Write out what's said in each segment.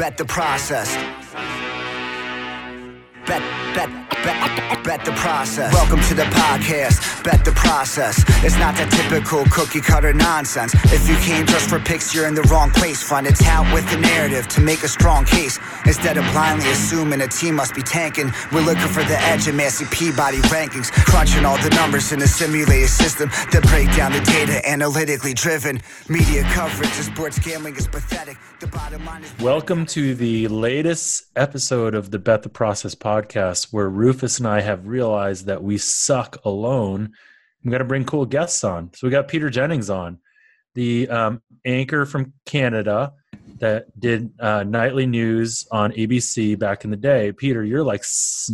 Bet the process. Bet, bet, bet, bet the process. Welcome to the podcast. Bet the process. It's not that typical cookie cutter nonsense. If you came just for picks, you're in the wrong place. Find a tout with a narrative to make a strong case. Instead of blindly assuming a team must be tanking, we're looking for the edge in Massey Peabody rankings. Crunching all the numbers in a simulated system that break down the data analytically driven. Media coverage of sports gambling is pathetic. The bottom line is. Welcome to the latest episode of the Bet the Process podcast, where Rufus and I have realized that we suck alone. We got to bring cool guests on. So we got Peter Jennings on, the um, anchor from Canada that did uh, nightly news on ABC back in the day. Peter, you're like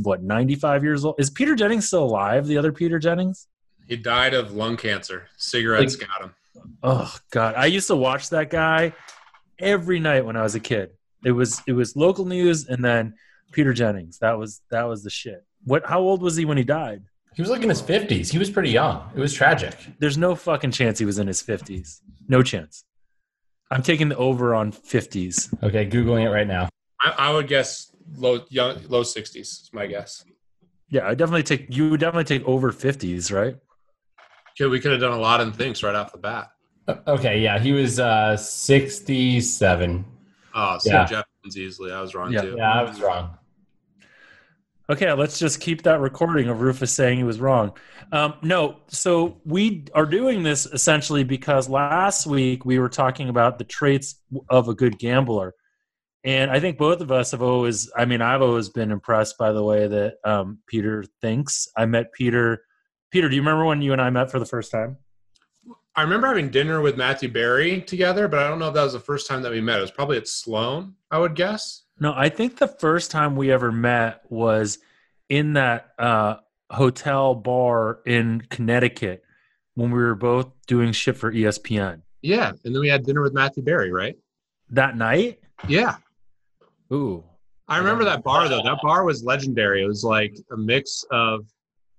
what, 95 years old? Is Peter Jennings still alive? The other Peter Jennings? He died of lung cancer. Cigarettes got him. Oh God, I used to watch that guy every night when I was a kid. It was it was local news and then Peter Jennings. That was that was the shit. What? How old was he when he died? He was like in his fifties. He was pretty young. It was tragic. There's no fucking chance he was in his fifties. No chance. I'm taking the over on fifties. Okay, googling it right now. I, I would guess low young low sixties is my guess. Yeah, I definitely take. You would definitely take over fifties, right? Okay, we could have done a lot of things right off the bat. Okay, yeah, he was uh, sixty-seven. Oh, so Yeah. Jeff wins easily. I was wrong Yeah. too. Yeah, I was wrong. Okay, let's just keep that recording of Rufus saying he was wrong. Um, no, so we are doing this essentially because last week we were talking about the traits of a good gambler. And I think both of us have always, I mean, I've always been impressed by the way that um, Peter thinks. I met Peter. Peter, do you remember when you and I met for the first time? I remember having dinner with Matthew Berry together, but I don't know if that was the first time that we met. It was probably at Sloan, I would guess. No, I think the first time we ever met was in that uh, hotel bar in Connecticut when we were both doing shit for ESPN. Yeah, and then we had dinner with Matthew Berry, right? That night? Yeah, Ooh. I remember that bar though. That bar was legendary. It was like a mix of,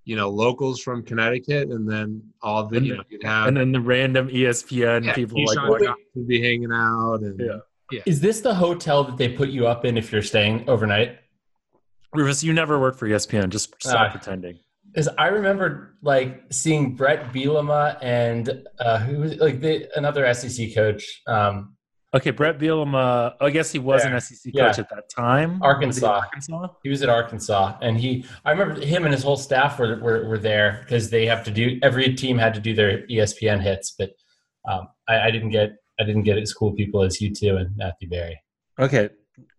you know, locals from Connecticut, and then all the you know you'd have And then the random ESPN yeah, people Keyshawn like, would be hanging out, and Yeah. Is this the hotel that they put you up in if you're staying overnight? Rufus, you never worked for ESPN. Just stop Ah. pretending. Because I remember like seeing Brett Bielema and uh, who was like the, another SEC coach, um, Okay, Brett Bielema. I guess he was Yeah. an SEC Yeah. coach at that time. Arkansas. Was he Arkansas. he was at Arkansas, and he I remember him and his whole staff were were, were there because they have to do every team had to do their ESPN hits, but um, I, I didn't get I didn't get as cool people as you two and Matthew Berry. Okay,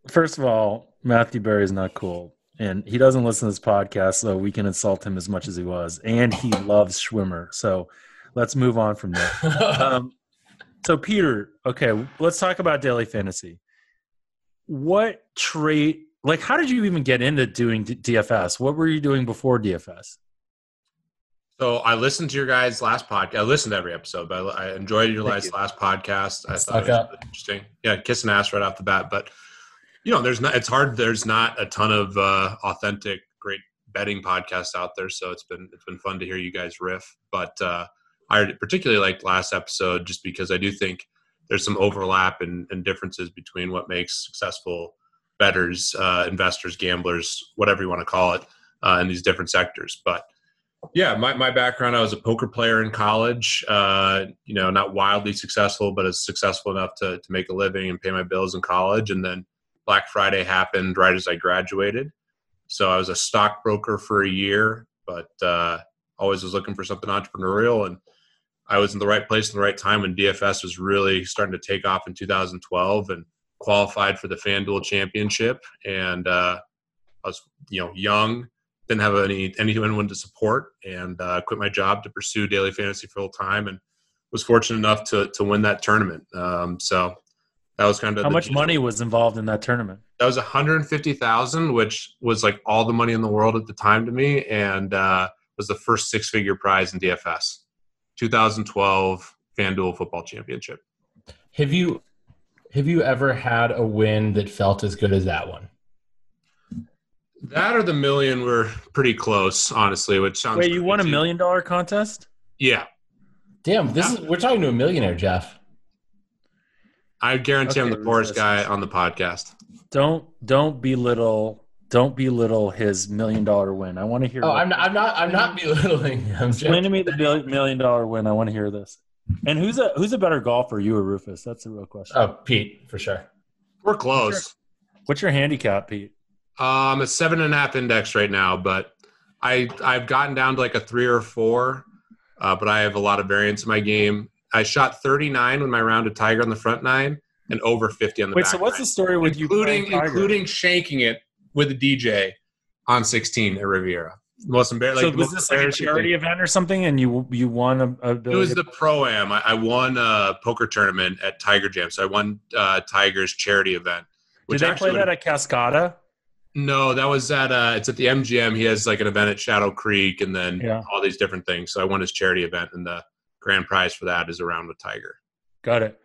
first of all, Matthew Berry is not cool, and he doesn't listen to this podcast, so we can insult him as much as he was, and he loves Schwimmer. So let's move on from there. um, so Peter, okay, let's talk about daily fantasy. What trait, like, how did you even get into doing D- DFS? What were you doing before DFS? So I listened to your guys' last podcast. I listened to every episode, but I I enjoyed your guys' last podcast. I thought it was really interesting. Yeah, kissing ass right off the bat. But you know, there's not. It's hard. There's not a ton of uh, authentic, great betting podcasts out there. So it's been it's been fun to hear you guys riff. But uh, I particularly liked last episode just because I do think there's some overlap and, and differences between what makes successful bettors, uh, investors, gamblers, whatever you want to call it, uh, in these different sectors. But yeah, my, my background, I was a poker player in college. Uh, you know, not wildly successful, but as successful enough to, to make a living and pay my bills in college. And then Black Friday happened right as I graduated. So I was a stockbroker for a year, but uh, always was looking for something entrepreneurial. And I was in the right place in the right time when DFS was really starting to take off in 2012 and qualified for the FanDuel Championship. And uh, I was, you know, young, didn't have any anyone to support, and uh, quit my job to pursue daily fantasy full time, and was fortunate enough to to win that tournament. Um, so that was kind of How much gist. money was involved in that tournament? That was 150,000, which was like all the money in the world at the time to me, and uh, was the first six figure prize in DFS. 2012 FanDuel Football Championship. Have you have you ever had a win that felt as good as that one? That or the million were pretty close, honestly. Which sounds Wait, you won a crazy. million dollar contest? Yeah, Damn, this is we're talking to a millionaire, Jeff. I guarantee I'm the poorest guy on the podcast. Don't don't belittle don't belittle his million dollar win. I want to hear. Oh, I'm not. I'm not. I'm not belittling. I'm Explain just, to me the mil- million dollar win. I want to hear this. And who's a who's a better golfer, you or Rufus? That's the real question. oh, Pete for sure. We're close. What's your handicap, Pete? Um, a seven and a half index right now, but I I've gotten down to like a three or four. Uh, but I have a lot of variance in my game. I shot 39 with my rounded tiger on the front nine and over 50 on the Wait, back so what's nine. the story with you including Tiger? including shanking it with a DJ on 16 at Riviera. Most embarrassing. so Like, the was this like a charity thing. event or something, and you you won a, a It was the pro am. I, I won a poker tournament at Tiger Jam, so I won uh, Tiger's charity event. Did they play that at Cascata? No, that was at uh it's at the MGM. He has like an event at Shadow Creek and then Yeah. all these different things. So I won his charity event and the grand prize for that is around with Tiger. Got it.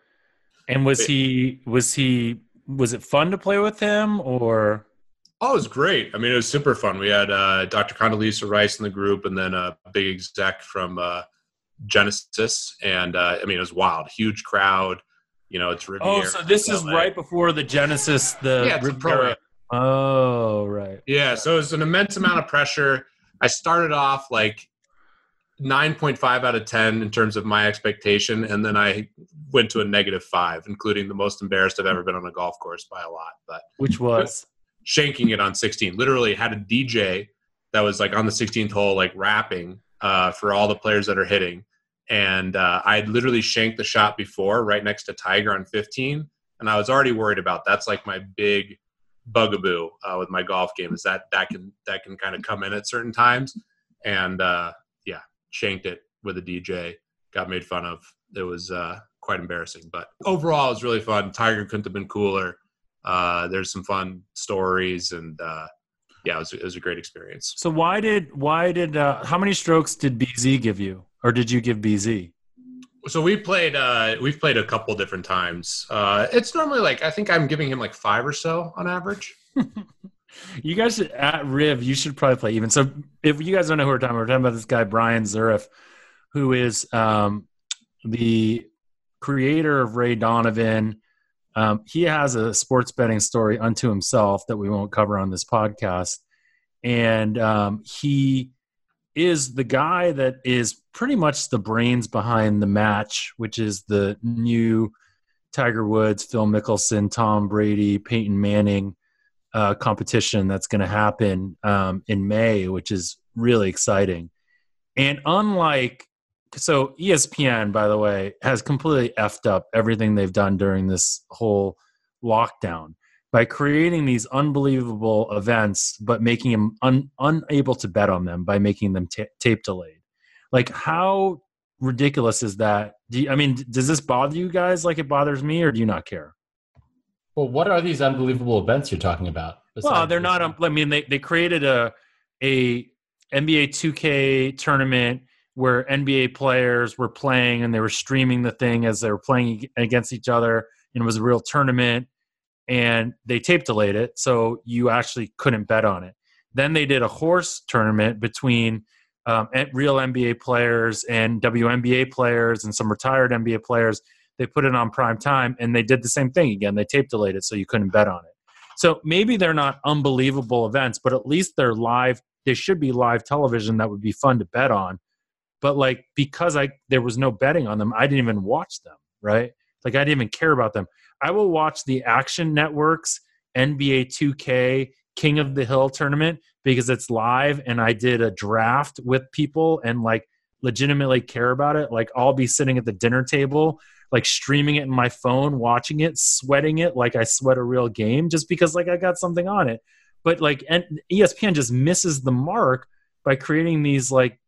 And was he was he was it fun to play with him or Oh, it was great. I mean, it was super fun. We had uh, Dr. Condoleezza Rice in the group, and then a big exec from uh, Genesis, and uh, I mean, it was wild, huge crowd. You know, it's Riviera. Oh, so this is LA. right before the Genesis the Yeah, it's a pro. Riviera- Oh, right. Yeah, so it was an immense amount of pressure. I started off like 9.5 out of 10 in terms of my expectation, and then I went to a negative five, including the most embarrassed I've ever been on a golf course by a lot. But Which was shanking it on 16, literally had a DJ that was like on the 16th hole, like rapping uh, for all the players that are hitting. And uh, I had literally shanked the shot before, right next to Tiger on 15, and I was already worried about that's like my big bugaboo uh, with my golf game is that that can that can kind of come in at certain times. And uh yeah shanked it with a dj got made fun of. It was uh quite embarrassing but overall it was really fun. Tiger couldn't have been cooler. Uh there's some fun stories and uh yeah it was, it was a great experience. So why did why did uh how many strokes did BZ give you? Or did you give BZ? So we played uh we've played a couple different times uh it's normally like i think i'm giving him like five or so on average You guys at Riv, you should probably play even. So if you guys don't know who we're talking about, we're talking about this guy Bryan Zuriff, who is um, the creator of Ray Donovan. Um, he has a sports betting story unto himself that we won't cover on this podcast, and um, he is the guy that is pretty much the brains behind the match, which is the new Tiger Woods, Phil Mickelson, Tom Brady, Peyton Manning uh, competition that's going to happen um, in May, which is really exciting. And unlike, so ESPN, by the way, has completely effed up everything they've done during this whole lockdown by creating these unbelievable events, but making them un, unable to bet on them by making them ta tape delayed. Like, how ridiculous is that? Do you, I mean, does this bother you guys like it bothers me, or do you not care? Well, what are these unbelievable events you're talking about? Well, they're not. Um, I mean, they they created a a NBA 2K tournament where NBA players were playing and they were streaming the thing as they were playing against each other, and it was a real tournament. And they tape delayed it, so you actually couldn't bet on it. Then they did a horse tournament between um, real NBA players and WNBA players and some retired NBA players. They put it on prime time, and they did the same thing again. They tape delayed it, so you couldn't bet on it. So maybe they're not unbelievable events, but at least they're live. They should be live television that would be fun to bet on. But like because I there was no betting on them, I didn't even watch them, right? Like I didn't even care about them. I will watch the Action Networks NBA 2K King of the Hill tournament because it's live and I did a draft with people and like legitimately care about it. Like I'll be sitting at the dinner table like streaming it in my phone, watching it, sweating it like I sweat a real game just because like I got something on it. But like and ESPN just misses the mark by creating these like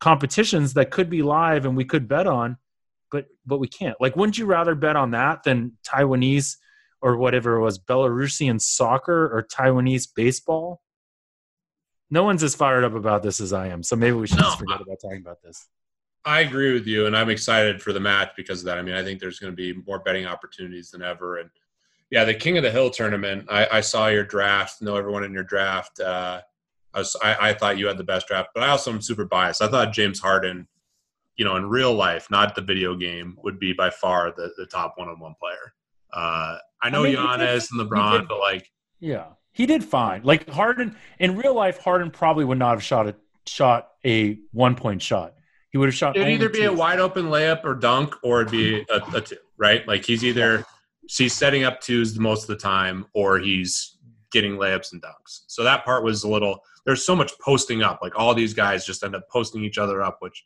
competitions that could be live and we could bet on, but but we can't. Like wouldn't you rather bet on that than Taiwanese or whatever it was, Belarusian soccer or Taiwanese baseball? No one's as fired up about this as I am, so maybe we should just forget about talking about this. I agree with you, and I'm excited for the match because of that. I mean, I think there's going to be more betting opportunities than ever. And yeah, the King of the Hill tournament. I, I saw your draft. Know everyone in your draft. Uh, I, was, I, I thought you had the best draft, but I also am super biased. I thought James Harden, you know, in real life, not the video game, would be by far the, the top one-on-one player. Uh, I know I mean, Giannis did- and LeBron, did- but like Yeah, he did fine. Like Harden in real life, Harden probably would not have shot a shot a one point shot. He would have shot. it'd either be a wide open layup or dunk, or it'd be a, a two, right? Like he's either he's setting up twos most of the time, or he's getting layups and dunks. So that part was a little. There's so much posting up. Like all these guys just end up posting each other up, which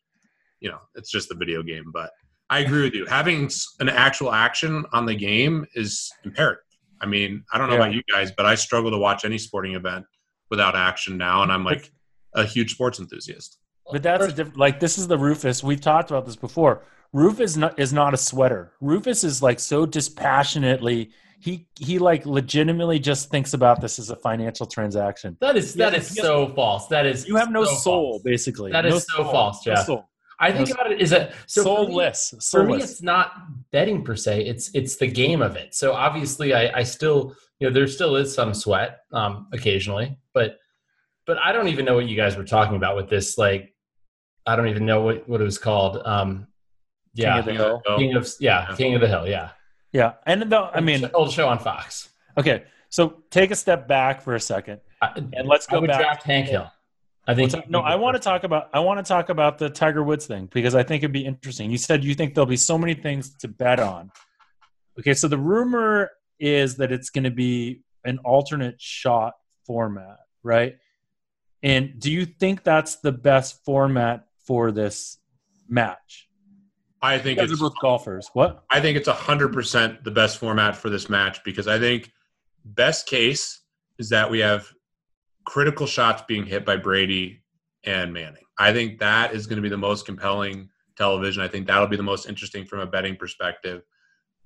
you know it's just a video game. But I agree with you. Having an actual action on the game is imperative. I mean, I don't know Yeah. about you guys, but I struggle to watch any sporting event without action now, and I'm like a huge sports enthusiast. But that's a different. Like this is the Rufus. We've talked about this before. Rufus is not, is not a sweater. Rufus is like so dispassionately. He he like legitimately just thinks about this as a financial transaction. That is that Yeah, is yes. so false. That is You have no so soul, false. basically. That no is so false, No Jeff. soul. I think about it is that so for me- soulless. for me it's not betting per se it's it's the game of it so obviously i i still you know there still is some sweat um occasionally but but i don't even know what you guys were talking about with this like i don't even know what what it was called um yeah of the Hill. king of yeah, Yeah. king of the hill yeah yeah, and though I mean, old show on fox okay. So take a step back for a second, I, and let's I go would back. draft hank hill i think no, I want to talk about I want to talk about the Tiger Woods thing because I think it'd be interesting. You said you think there'll be so many things to bet on. Okay, so the rumor is that it's going to be an alternate shot format, right? And do you think that's the best format for this match? I think it's both golfers. What? I think it's hundred percent the best format for this match because I think best case is that we have critical shots being hit by Brady and Manning. I think that is going to be the most compelling television. I think that'll be the most interesting from a betting perspective.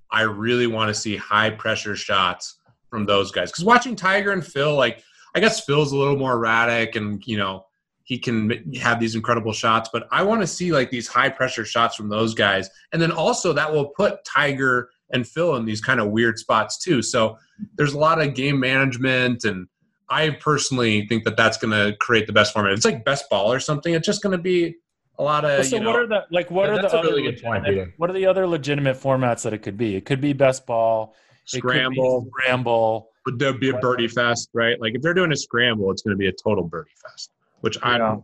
I really want to see high pressure shots from those guys because watching Tiger and Phil, like I guess Phil's a little more erratic and you know he can have these incredible shots, but I want to see like these high pressure shots from those guys, and then also that will put Tiger and Phil in these kind of weird spots too. So there's a lot of game management and I personally think that that's going to create the best format. It's like best ball or something. It's just going to be a lot of. so you what know, are the like? What Yeah, are that's the a other really good point, legitimate- What are the other legitimate formats that it could be? It could be best ball. Scramble? scramble. Would there be a birdie fest, right? Like if they're doing a scramble, it's going to be a total birdie fest, which I Yeah. don't.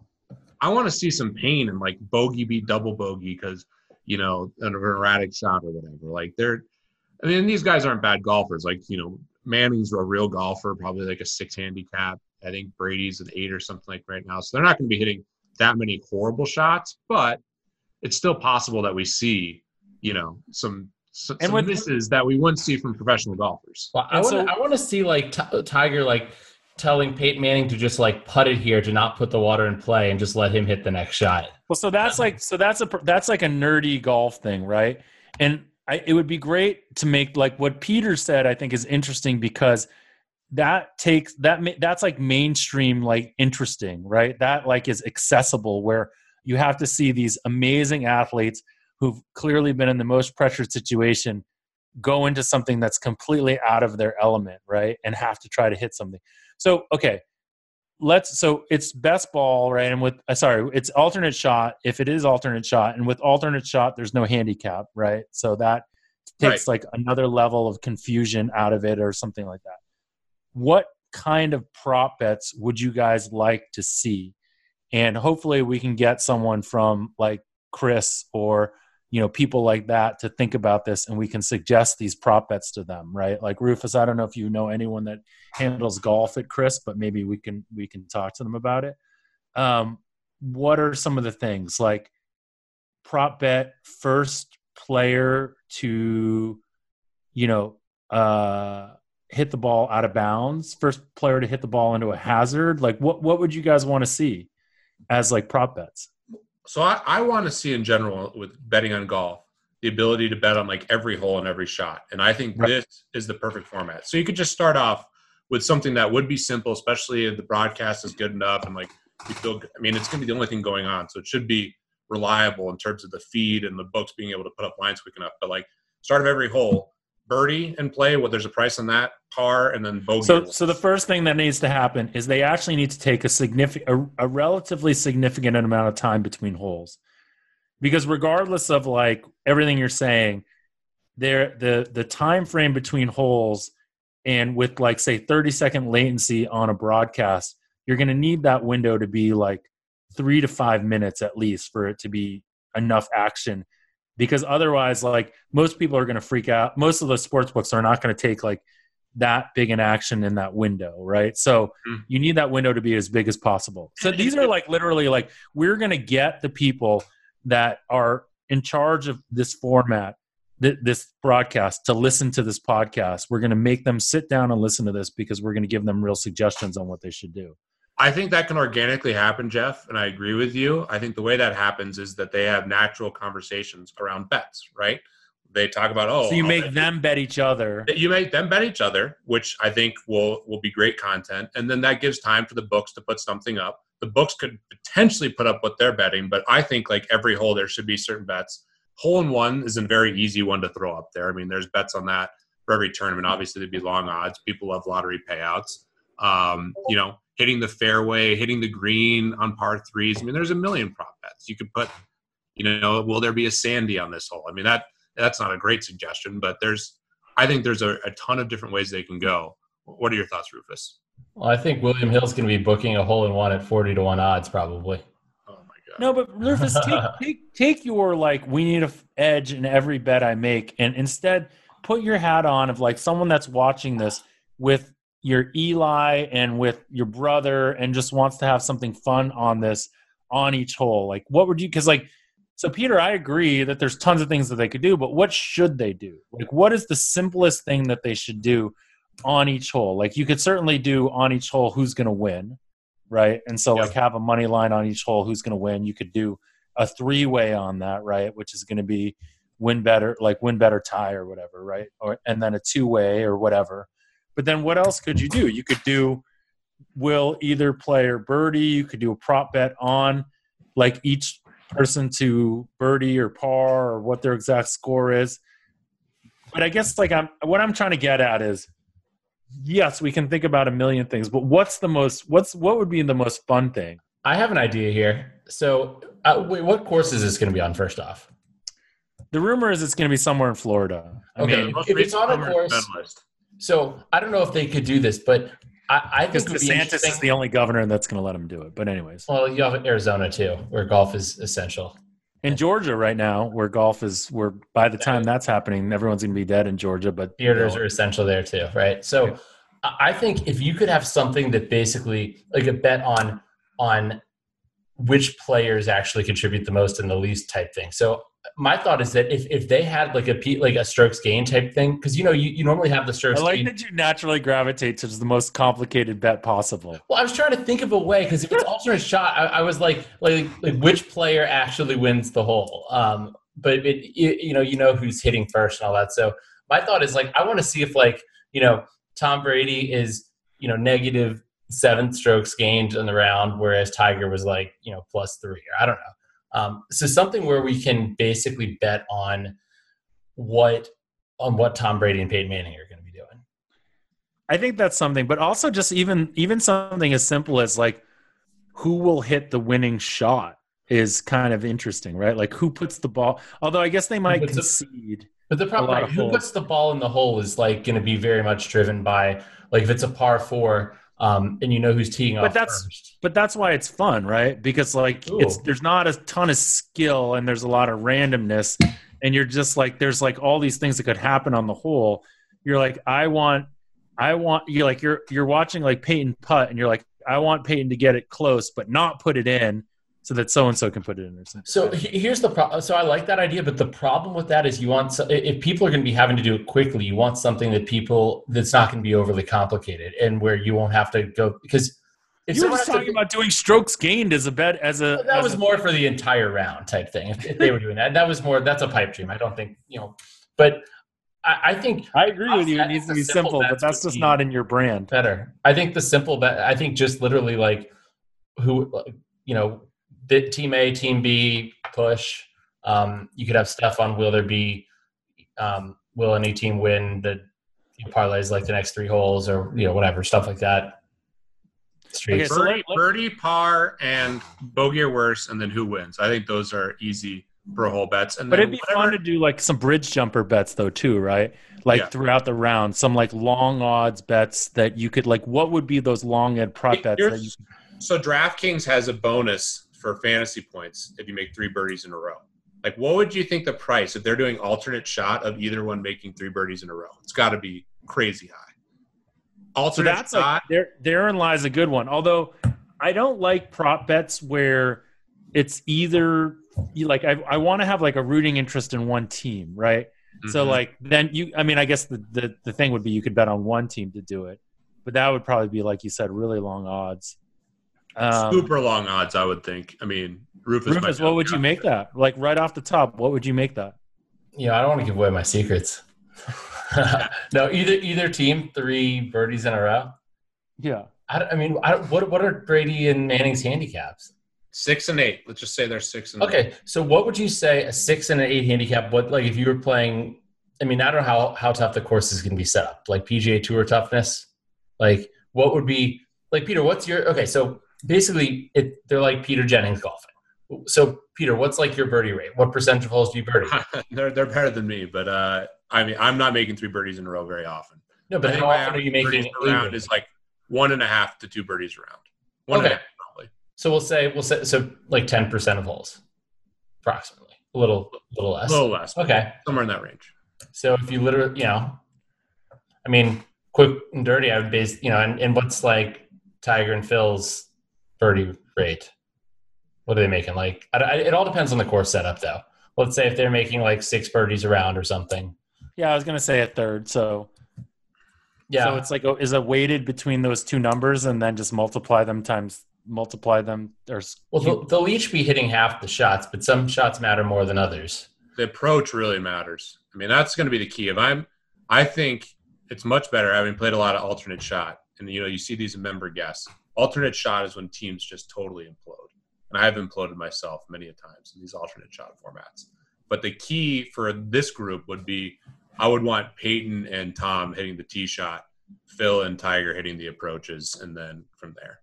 I want to see some pain and like bogey beat double bogey because you know an erratic shot or whatever. Like they're, I mean, these guys aren't bad golfers. Like you know, Manning's a real golfer, probably like a six handicap. I think Brady's an eight or something like right now. So they're not going to be hitting that many horrible shots, but it's still possible that we see, you know, some some, And some with- misses that we wouldn't see from professional golfers. Well, I want to. so- I want to see like Ti- Tiger like telling Peyton Manning to just like put it here to not put the water in play and just let him hit the next shot. Well, so that's like so that's a that's like a nerdy golf thing, right? And I, it would be great to make like what Peter said. I think is interesting because that takes that that's like mainstream, like interesting, right? That like is accessible where you have to see these amazing athletes who've clearly been in the most pressured situation go into something that's completely out of their element, right? And have to try to hit something. So, okay, let's so it's best ball right? And with uh, sorry it's alternate shot if it is alternate shot and with alternate shot there's no handicap right? So that takes like another level of confusion out of it or something like that. What kind of prop bets would you guys like to see? And hopefully we can get someone from like chris or you know people like that to think about this and we can suggest these prop bets to them right? Like rufus i don't know if you know anyone that handles golf at chris but maybe we can we can talk to them about it. Um what are some of the things? Like prop bet first player to you know uh hit the ball out of bounds first player to hit the ball into a hazard. Like what what would you guys want to see as like prop bets So I, I want to see in general with betting on golf the ability to bet on like every hole and every shot. And I think Right. this is the perfect format. So you could just start off with something that would be simple, especially if the broadcast is good enough and like you feel. I mean, it's going to be the only thing going on, so it should be reliable in terms of the feed and the books being able to put up lines quick enough. But like start of every hole, birdie and play. What there's a price on that par and then bogey. So, so the first thing that needs to happen is they actually need to take a significant, a, a relatively significant amount of time between holes, because regardless of like everything you're saying, there the the time frame between holes and with like say 30 second latency on a broadcast you're going to need that window to be like three to five minutes at least for it to be enough action because otherwise like most people are going to freak out. Most of the sports books are not going to take like that big an action in that window right? So Mm. you need that window to be as big as possible. So these are like literally like we're going to get the people that are in charge of this format th- this broadcast to listen to this podcast. We're going to make them sit down and listen to this because we're going to give them real suggestions on what they should do I think that can organically happen, Jeff, and I agree with you. I think the way that happens is that they have natural conversations around bets, right? They talk about oh, so you I'll make bet them bet each other you make them bet each other, which I think will will be great content, and then that gives time for the books to put something up. The books could potentially put up what they're betting, but I think like every hole there should be certain bets. Hole in one is a very easy one to throw up there. I mean, there's bets on that for every tournament. Obviously, there'd be long odds. People love lottery payouts. Um, you know, hitting the fairway, hitting the green on par threes. I mean, there's a million prop bets. You could put, you know, will there be a sandy on this hole? I mean, that that's not a great suggestion, but there's, I think there's a, a ton of different ways they can go. What are your thoughts, Rufus? Well, I think William Hill's going to be booking a hole in one at 40 to 1 odds, probably. Oh my god! No, but Rufus, take, take take your like we need a f- edge in every bet I make, and instead put your hat on of like someone that's watching this with your Eli and with your brother, and just wants to have something fun on this on each hole. Like, what would you? Because like, so Peter, I agree that there's tons of things that they could do, but what should they do? Like, what is the simplest thing that they should do on each hole? Like, you could certainly do on each hole who's going to win right? And so Yeah. like have a money line on each hole who's going to win. You could do a three way on that, right? Which is going to be win better, like win better tie or whatever, right? Or and then a two way or whatever. But then what else could you do? You could do will either player birdie. You could do a prop bet on like each person to birdie or par or what their exact score is. But I guess like I'm what I'm trying to get at is yes, we can think about a million things, but what's the most what's what would be the most fun thing? I have an idea here. So, uh, wait, what course is this going to be on first off? The rumor is it's going to be somewhere in Florida. I Okay. mean, if it's on a course- medalist. So, I don't know if they could do this, but I, I think would be DeSantis is the only governor that's going to let him do it. But anyways, well, you have Arizona too, where golf is essential. in Georgia right now, where golf is, where by the time that's happening, everyone's going to be dead in Georgia. But theaters are essential there too, right? So I I think if you could have something that basically like a bet on on which players actually contribute the most and the least type thing. So my thought is that if, if they had like a like a strokes gain type thing, because you know you, you normally have the strokes. I like gain. that you naturally gravitate to the most complicated bet possible. Well, I was trying to think of a way because if it's alternate shot, I, I was like, like, like which player actually wins the hole. Um, but it, you, you know, you know who's hitting first and all that. So my thought is like, I want to see if like, you know, Tom Brady is, you know, negative seven strokes gained in the round, whereas Tiger was like, you know, plus three. Or I don't know. Um, so something where we can basically bet on what on what Tom Brady and Peyton Manning are going to be doing. I think that's something, but also just even even something as simple as like who will hit the winning shot is kind of interesting, right? Like who puts the ball. Although I guess they might the- concede. But the problem, right, who holes. puts the ball in the hole is like going to be very much driven by like if it's a par four, um, and you know who's teeing But off that's- first. But that's why it's fun, right? Because like it's there's not a ton of skill and there's a lot of randomness, and you're just like there's like all these things that could happen on the hole. You're like, I want, I want. You're like you're you're watching like Peyton putt, and you're like, I want Peyton to get it close, but not put it in, so that so and so can put it in or something. So here's the problem. So I like that idea, but the problem with that is you want so- if people are going to be having to do it quickly, you want something that people that's not going to be overly complicated and where you won't have to go because if you were just has to talking about doing strokes gained as a bet as a that as was a- more for the entire round type thing. If, if they were doing that, that was more. That's a pipe dream. I don't think you know, but I, I think I agree with you. It needs to be simple simple, but that's just not in your brand. better. I think the simple bet. I think just literally like who you know, bit team A, team B, push. Um, you could have stuff on will there be um, will any team win the parlays like the next three holes or you know whatever stuff like that. Okay, so birdie, birdie, par, and bogey or worse, and then who wins? I think those are easy per hole bets. And But it'd be whatever- fun to do like some bridge jumper bets though too, right? Like Yeah. throughout the round, some like long odds bets that you could like. What would be those long ed prop bets? That you, Here's- So DraftKings has a bonus for fantasy points if you make three birdies in a row. Like, what would you think the price if they're doing alternate shot of either one making three birdies in a row? It's got to be crazy high. so Alternate that's like shot. there. Therein lies a good one. Although I don't like prop bets where it's either you like I, I want to have like a rooting interest in one team, right? So Mhm. like then you I mean I guess the, the the thing would be you could bet on one team to do it. But that would probably be like you said really long odds. Um, super long odds, I would think. I mean, Rufus. Rufus, be what would you make that? Like right off the top, what would you make that? Yeah, I don't want to give away my secrets. no, either either team three birdies in a row. Yeah. I, I mean, I, what what are Brady and Manning's handicaps? Six and eight. Let's just say they're six and eight. Okay, so what would you say a six and an eight handicap? What like if you were playing? I mean, I don't know how how tough the course is going to be set up, like PGA Tour toughness. Like, what would be like Peter? What's your okay? So basically, it they're like Peter Jennings golfing. So Peter, what's like your birdie rate? What percentage of holes do you birdie? they're they're better than me, but uh, I mean, I'm not making three birdies in a row very often. No, but how often are you making around is like one and a half to two birdies around. One and a Okay. half, probably. So we'll say we'll say so like ten percent of holes, approximately, a little little less. A little less. Okay, Somewhere in that range. so if you literally, you know, I mean, quick and dirty, I would base, you know, and, and what's like Tiger and Phil's birdie rate? What are they making? Like, I, I, it all depends on the course setup, though. Let's say if they're making like six birdies around or something. Yeah, I was gonna say a third. So Yeah, so it's like oh, is it weighted between those two numbers and then just multiply them times multiply them or well, they'll, they'll each be hitting half the shots, but some shots matter more than others. The approach really matters. I mean, that's going to be the key. If I'm, I think it's much better having played a lot of alternate shot, and you know, you see these member guests. Alternate shot is when teams just totally implode, and I've imploded myself many a times in these alternate shot formats. But the key for this group would be, I would want Peyton and Tom hitting the tee shot, Phil and Tiger hitting the approaches, and then from there.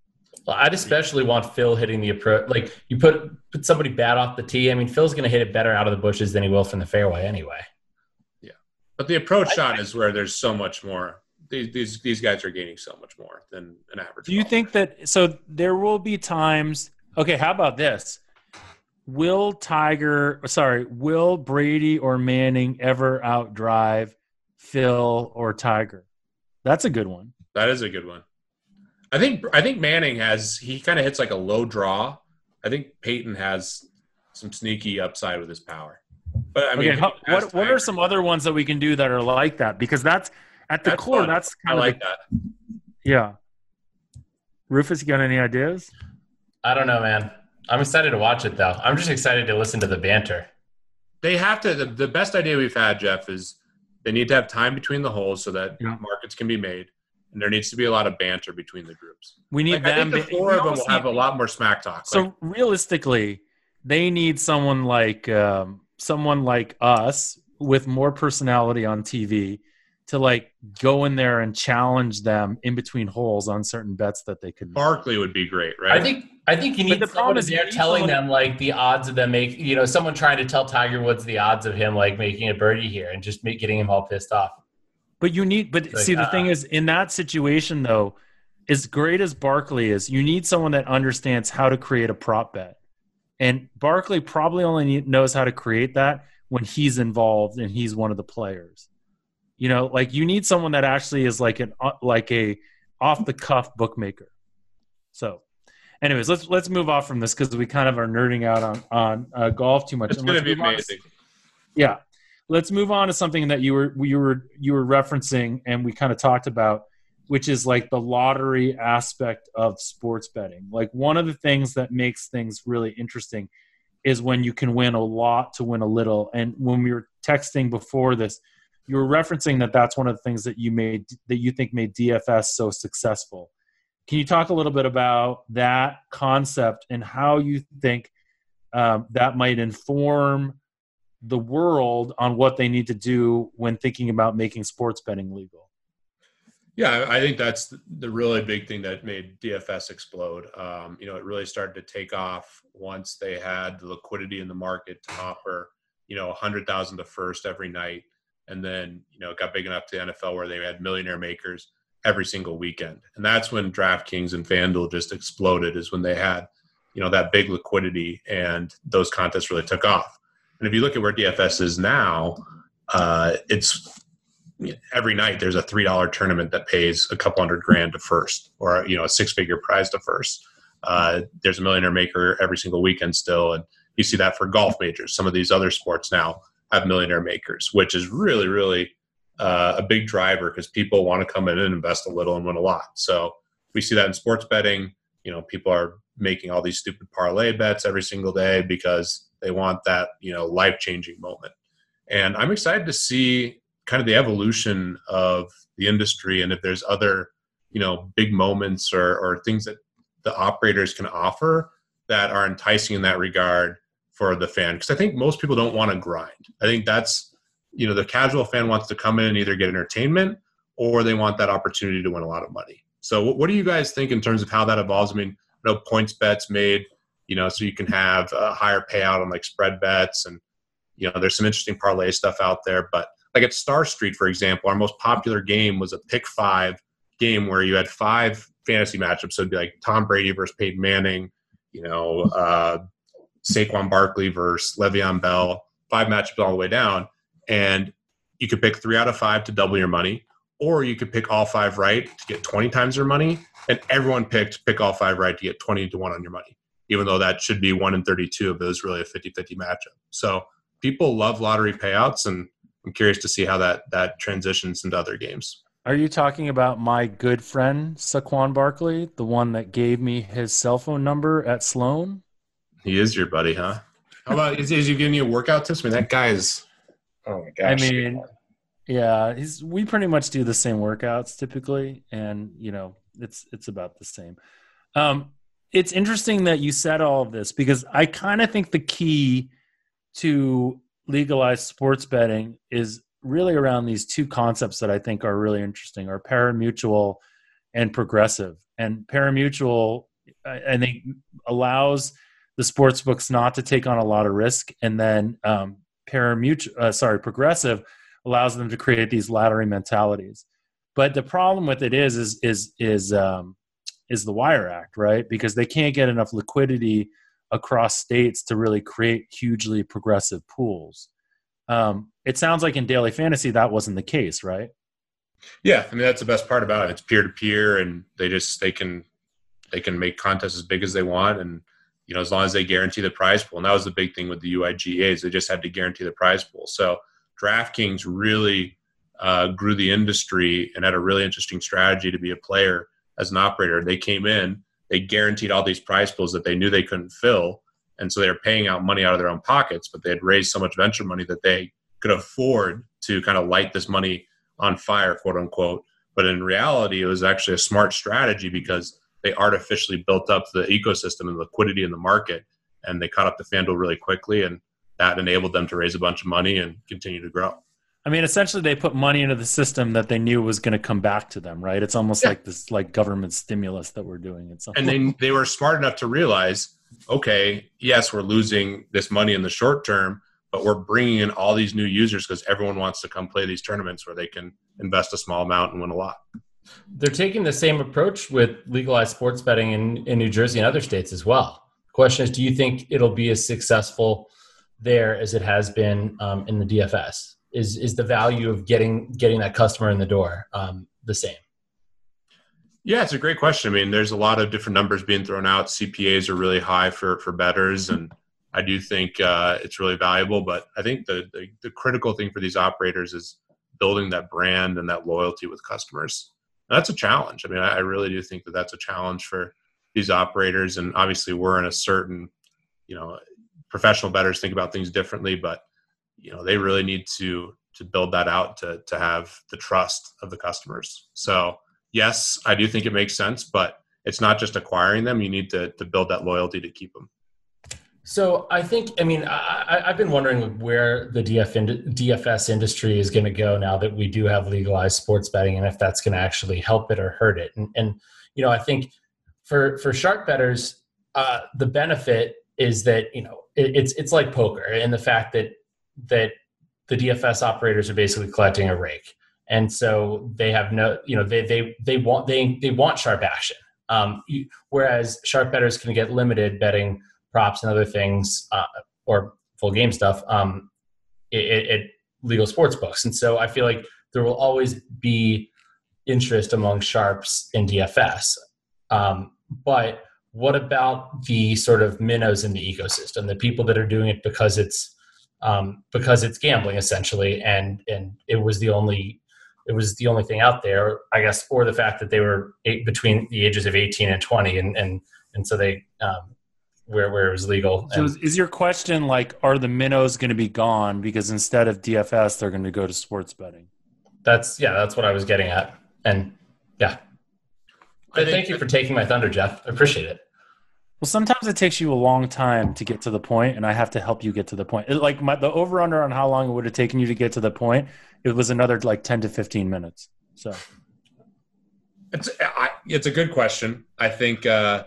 Well, I'd especially want Phil hitting the approach. Like you put put somebody bad off the tee. I mean, Phil's going to hit it better out of the bushes than he will from the fairway anyway. Yeah, but the approach shot is where there's so much more. These these, these guys are gaining so much more than an average. Do you golfer. think that so there will be times okay, how about this? Will Tiger sorry, will Brady or Manning ever outdrive Phil or Tiger? That's a good one. that is a good one? I think I think Manning has he kind of hits like a low draw. I think Peyton has some sneaky upside with his power. But I mean, okay, how, what what Tiger. are some other ones that we can do that are like that? Because that's at the That's core, fun. that's I kind of like the- that. yeah. Rufus, you got any ideas? I don't know, man. I'm excited to watch it though. I'm just excited to listen to the banter. They have to. The, the best idea we've had, Jeff, is they need to have time between the holes so that Yeah. markets can be made, and there needs to be a lot of banter between the groups. We need Like, I them. think the four of them will have a lot more smack talk. So Like, realistically, they need someone like um, someone like us with more personality on TV to like go in there and challenge them in between holes on certain bets that they could. make. Barkley would be great, right? I think I think you need the someone problem is there telling someone- them like the odds of them make you know someone trying to tell Tiger Woods the odds of him like making a birdie here and just make, getting him all pissed off. But you need, but Like, see, the uh-uh. thing is, in that situation though, as great as Barkley is, you need someone that understands how to create a prop bet. And Barkley probably only knows how to create that when he's involved and he's one of the players. You know, like you need someone that actually is like an uh, like a off the cuff bookmaker. So, anyways, let's let's move off from this because we kind of are nerding out on on uh, golf too much. it's going to be on to- amazing. yeah. Let's move on to something that you were you were you were referencing and we kind of talked about, which is like the lottery aspect of sports betting. Like one of the things that makes things really interesting is when you can win a lot to win a little. And when we were texting before this, you were referencing that that's one of the things that you made that you think made DFS so successful. Can you talk a little bit about that concept and how you think um, that might inform the world on what they need to do when thinking about making sports betting legal? Yeah, I think that's the really big thing that made DFS explode. Um, you know, it really started to take off once they had the liquidity in the market to offer, you know, a hundred thousand to first every night, and then you know it got big enough to NFL where they had millionaire makers every single weekend, and that's when DraftKings and FanDuel just exploded. Is when they had, you know, that big liquidity, and those contests really took off. And if you look at where DFS is now, uh, it's every night there's a three dollar tournament that pays a couple hundred grand to first, or you know a six figure prize to first. Uh, there's a millionaire maker every single weekend still, and you see that for golf majors. Some of these other sports now have millionaire makers, which is really really uh, a big driver because people want to come in and invest a little and win a lot. So we see that in sports betting. You know, people are making all these stupid parlay bets every single day because they want that you know life changing moment. And I'm excited to see kind of the evolution of the industry and if there's other you know big moments or, or things that the operators can offer that are enticing in that regard for the fan because i think most people don't want to grind. I think that's you know the casual fan wants to come in and either get entertainment or they want that opportunity to win a lot of money. So what, do you guys think in terms of how that evolves? I mean know points bets made you know so you can have a higher payout on like spread bets and you know there's some interesting parlay stuff out there but like at StarStreet, for example, our most popular game was a pick five game where you had five fantasy matchups. So it'd be like Tom Brady versus Peyton Manning, you know, uh, Saquon Barkley versus Le'Veon Bell, five matchups all the way down. And you could pick three out of five to double your money, or you could pick all five right to get 20 times your money. And everyone picked pick all five right to get 20 to 1 on your money, even though that should be 1 in 32 if it was really a 50 50 matchup. So people love lottery payouts. And I'm curious to see how that that transitions into other games. Are you talking about my good friend Saquon Barkley, the one that gave me his cell phone number at Sloan? He is your buddy, huh? How about is, is he giving you a workout tips? I mean, that guy is. Oh my gosh! I mean, yeah, he's. We pretty much do the same workouts typically, and you know, it's it's about the same. Um, it's interesting that you said all of this because I kind of think the key to legalized sports betting is really around these two concepts that I think are really interesting are parimutuel and progressive. And parimutuel, I think, allows the sports books not to take on a lot of risk, and then um, parimutuel, uh, sorry, progressive allows them to create these laddery mentalities. But the problem with it is, is, is, is, um, is the Wire Act, right? Because they can't get enough liquidity across states to really create hugely progressive pools. Um, it sounds like in daily fantasy that wasn't the case, right? Yeah, I mean that's the best part about it. It's peer to peer, and they just they can they can make contests as big as they want, and you know as long as they guarantee the prize pool. And that was the big thing with the UIGEA's; they just had to guarantee the prize pool. So DraftKings really uh, grew the industry and had a really interesting strategy to be a player as an operator. They came in they guaranteed all these prize pools that they knew they couldn't fill. And so they were paying out money out of their own pockets, but they had raised so much venture money that they could afford to kind of light this money on fire, quote unquote. But in reality, it was actually a smart strategy because they artificially built up the ecosystem and liquidity in the market and they caught up to FanDuel really quickly. And that enabled them to raise a bunch of money and continue to grow. I mean, essentially, they put money into the system that they knew was going to come back to them, right? It's almost yeah. like this, like government stimulus that we're doing. It's and they they were smart enough to realize, okay, yes, we're losing this money in the short term, but we're bringing in all these new users because everyone wants to come play these tournaments where they can invest a small amount and win a lot. They're taking the same approach with legalized sports betting in, in New Jersey and other states as well. Question is, do you think it'll be as successful there as it has been um, in the DFS? is is the value of getting getting that customer in the door um, the same? Yeah, it's a great question. I mean, there's a lot of different numbers being thrown out. CPAs are really high for for betters, and I do think uh, it's really valuable. But I think the, the, the critical thing for these operators is building that brand and that loyalty with customers. That's a challenge. I mean, I, I really do think that that's a challenge for these operators. And obviously, we're in a certain, you know, professional betters think about things differently, but you know they really need to to build that out to to have the trust of the customers so yes i do think it makes sense but it's not just acquiring them you need to to build that loyalty to keep them So I think, I mean, I, have been wondering where the DF DFS industry is going to go now that we do have legalized sports betting, and if that's going to actually help it or hurt it. And, and you know, I think for for sharp betters, uh, the benefit is that you know it, it's it's like poker, and the fact that that the DFS operators are basically collecting a rake, and so they have no, you know, they they they want they they want sharp action. Um, whereas sharp betters can get limited betting props and other things uh, or full game stuff um, at legal sports books. And so I feel like there will always be interest among sharps in DFS. Um, but what about the sort of minnows in the ecosystem, the people that are doing it because it's um, because it's gambling essentially, and and it was the only it was the only thing out there, I guess, or the fact that they were eight, between the ages of eighteen and twenty, and and and so they um, where where it was legal. So is your question like, are the minnows going to be gone because instead of DFS, they're going to go to sports betting? That's yeah, that's what I was getting at, and yeah. But thank you for taking my thunder, Jeff. I appreciate it. Well, sometimes it takes you a long time to get to the point, and I have to help you get to the point. It, like my, the over under on how long it would have taken you to get to the point, it was another like ten to fifteen minutes. So, it's I, it's a good question. I think uh,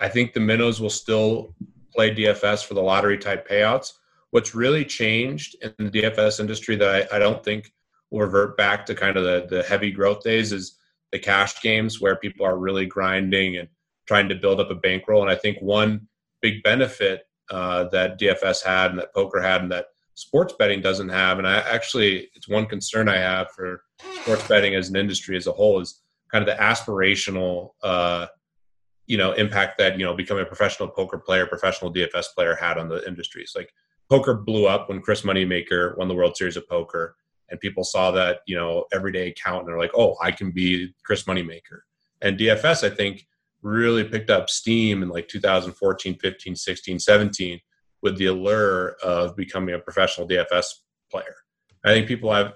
I think the minnows will still play DFS for the lottery type payouts. What's really changed in the DFS industry that I, I don't think will revert back to kind of the, the heavy growth days is the cash games where people are really grinding and trying to build up a bankroll. And I think one big benefit uh, that DFS had and that poker had and that sports betting doesn't have, and I actually, it's one concern I have for sports betting as an industry as a whole is kind of the aspirational uh, you know impact that you know becoming a professional poker player professional dfs player had on the industries. Like poker blew up when chris moneymaker won the world series of poker and people saw that you know everyday account and they're like oh i can be chris moneymaker. And dfs i think really picked up steam in like 2014 15 16 17 with the allure of becoming a professional dfs player. I think people have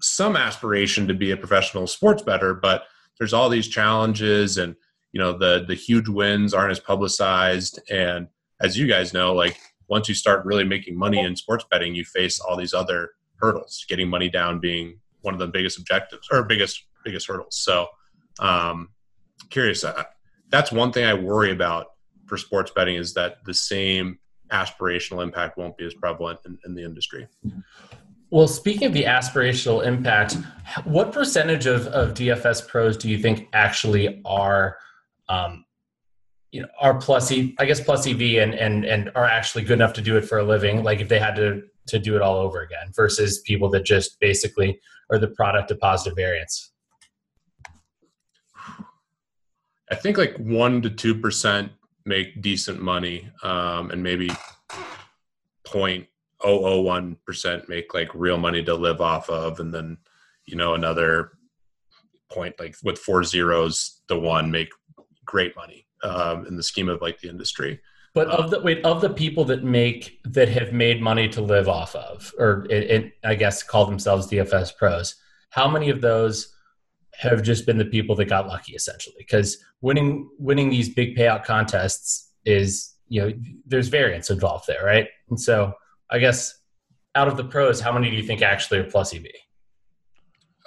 some aspiration to be a professional sports better but there's all these challenges and you know the the huge wins aren't as publicized. And as you guys know like once you start really making money in sports betting you face all these other hurdles getting money down being one of the biggest objectives or biggest biggest hurdles. So um curious uh, that's one thing i worry about for sports betting is that the same aspirational impact won't be as prevalent in, in the industry. Well, speaking of the aspirational impact, what percentage of, of DFS pros do you think actually are um, you know are plus e, I guess plus EV and and and are actually good enough to do it for a living. Like if they had to to do it all over again, versus people that just basically are the product of positive variance. I think like one to two percent make decent money, um, and maybe point oh oh one percent make like real money to live off of, and then you know another point like with four zeros the one make great money um, in the scheme of like the industry. But of the wait of the people that make that have made money to live off of, or it, it, I guess call themselves DFS pros, how many of those have just been the people that got lucky essentially? Because winning winning these big payout contests is you know there's variance involved there, right? And so I guess out of the pros, how many do you think actually are plus EV?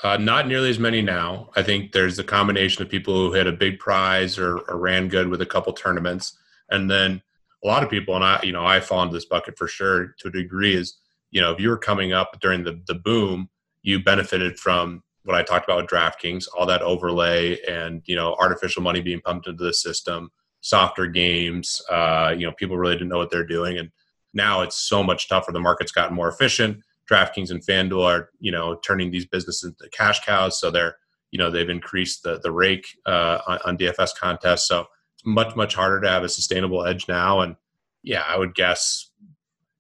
Uh, not nearly as many now. I think there's a combination of people who hit a big prize or, or, ran good with a couple tournaments, and then a lot of people, and I, you know, I fall into this bucket for sure to a degree. Is you know, if you were coming up during the the boom, you benefited from what I talked about with DraftKings, all that overlay, and you know, artificial money being pumped into the system, softer games. Uh, you know, people really didn't know what they're doing, and now it's so much tougher. The market's gotten more efficient DraftKings and FanDuel are you know turning these businesses into cash cows, so they're you know they've increased the the rake uh, on, on DFS contests. So it's much much harder to have a sustainable edge now. And yeah, I would guess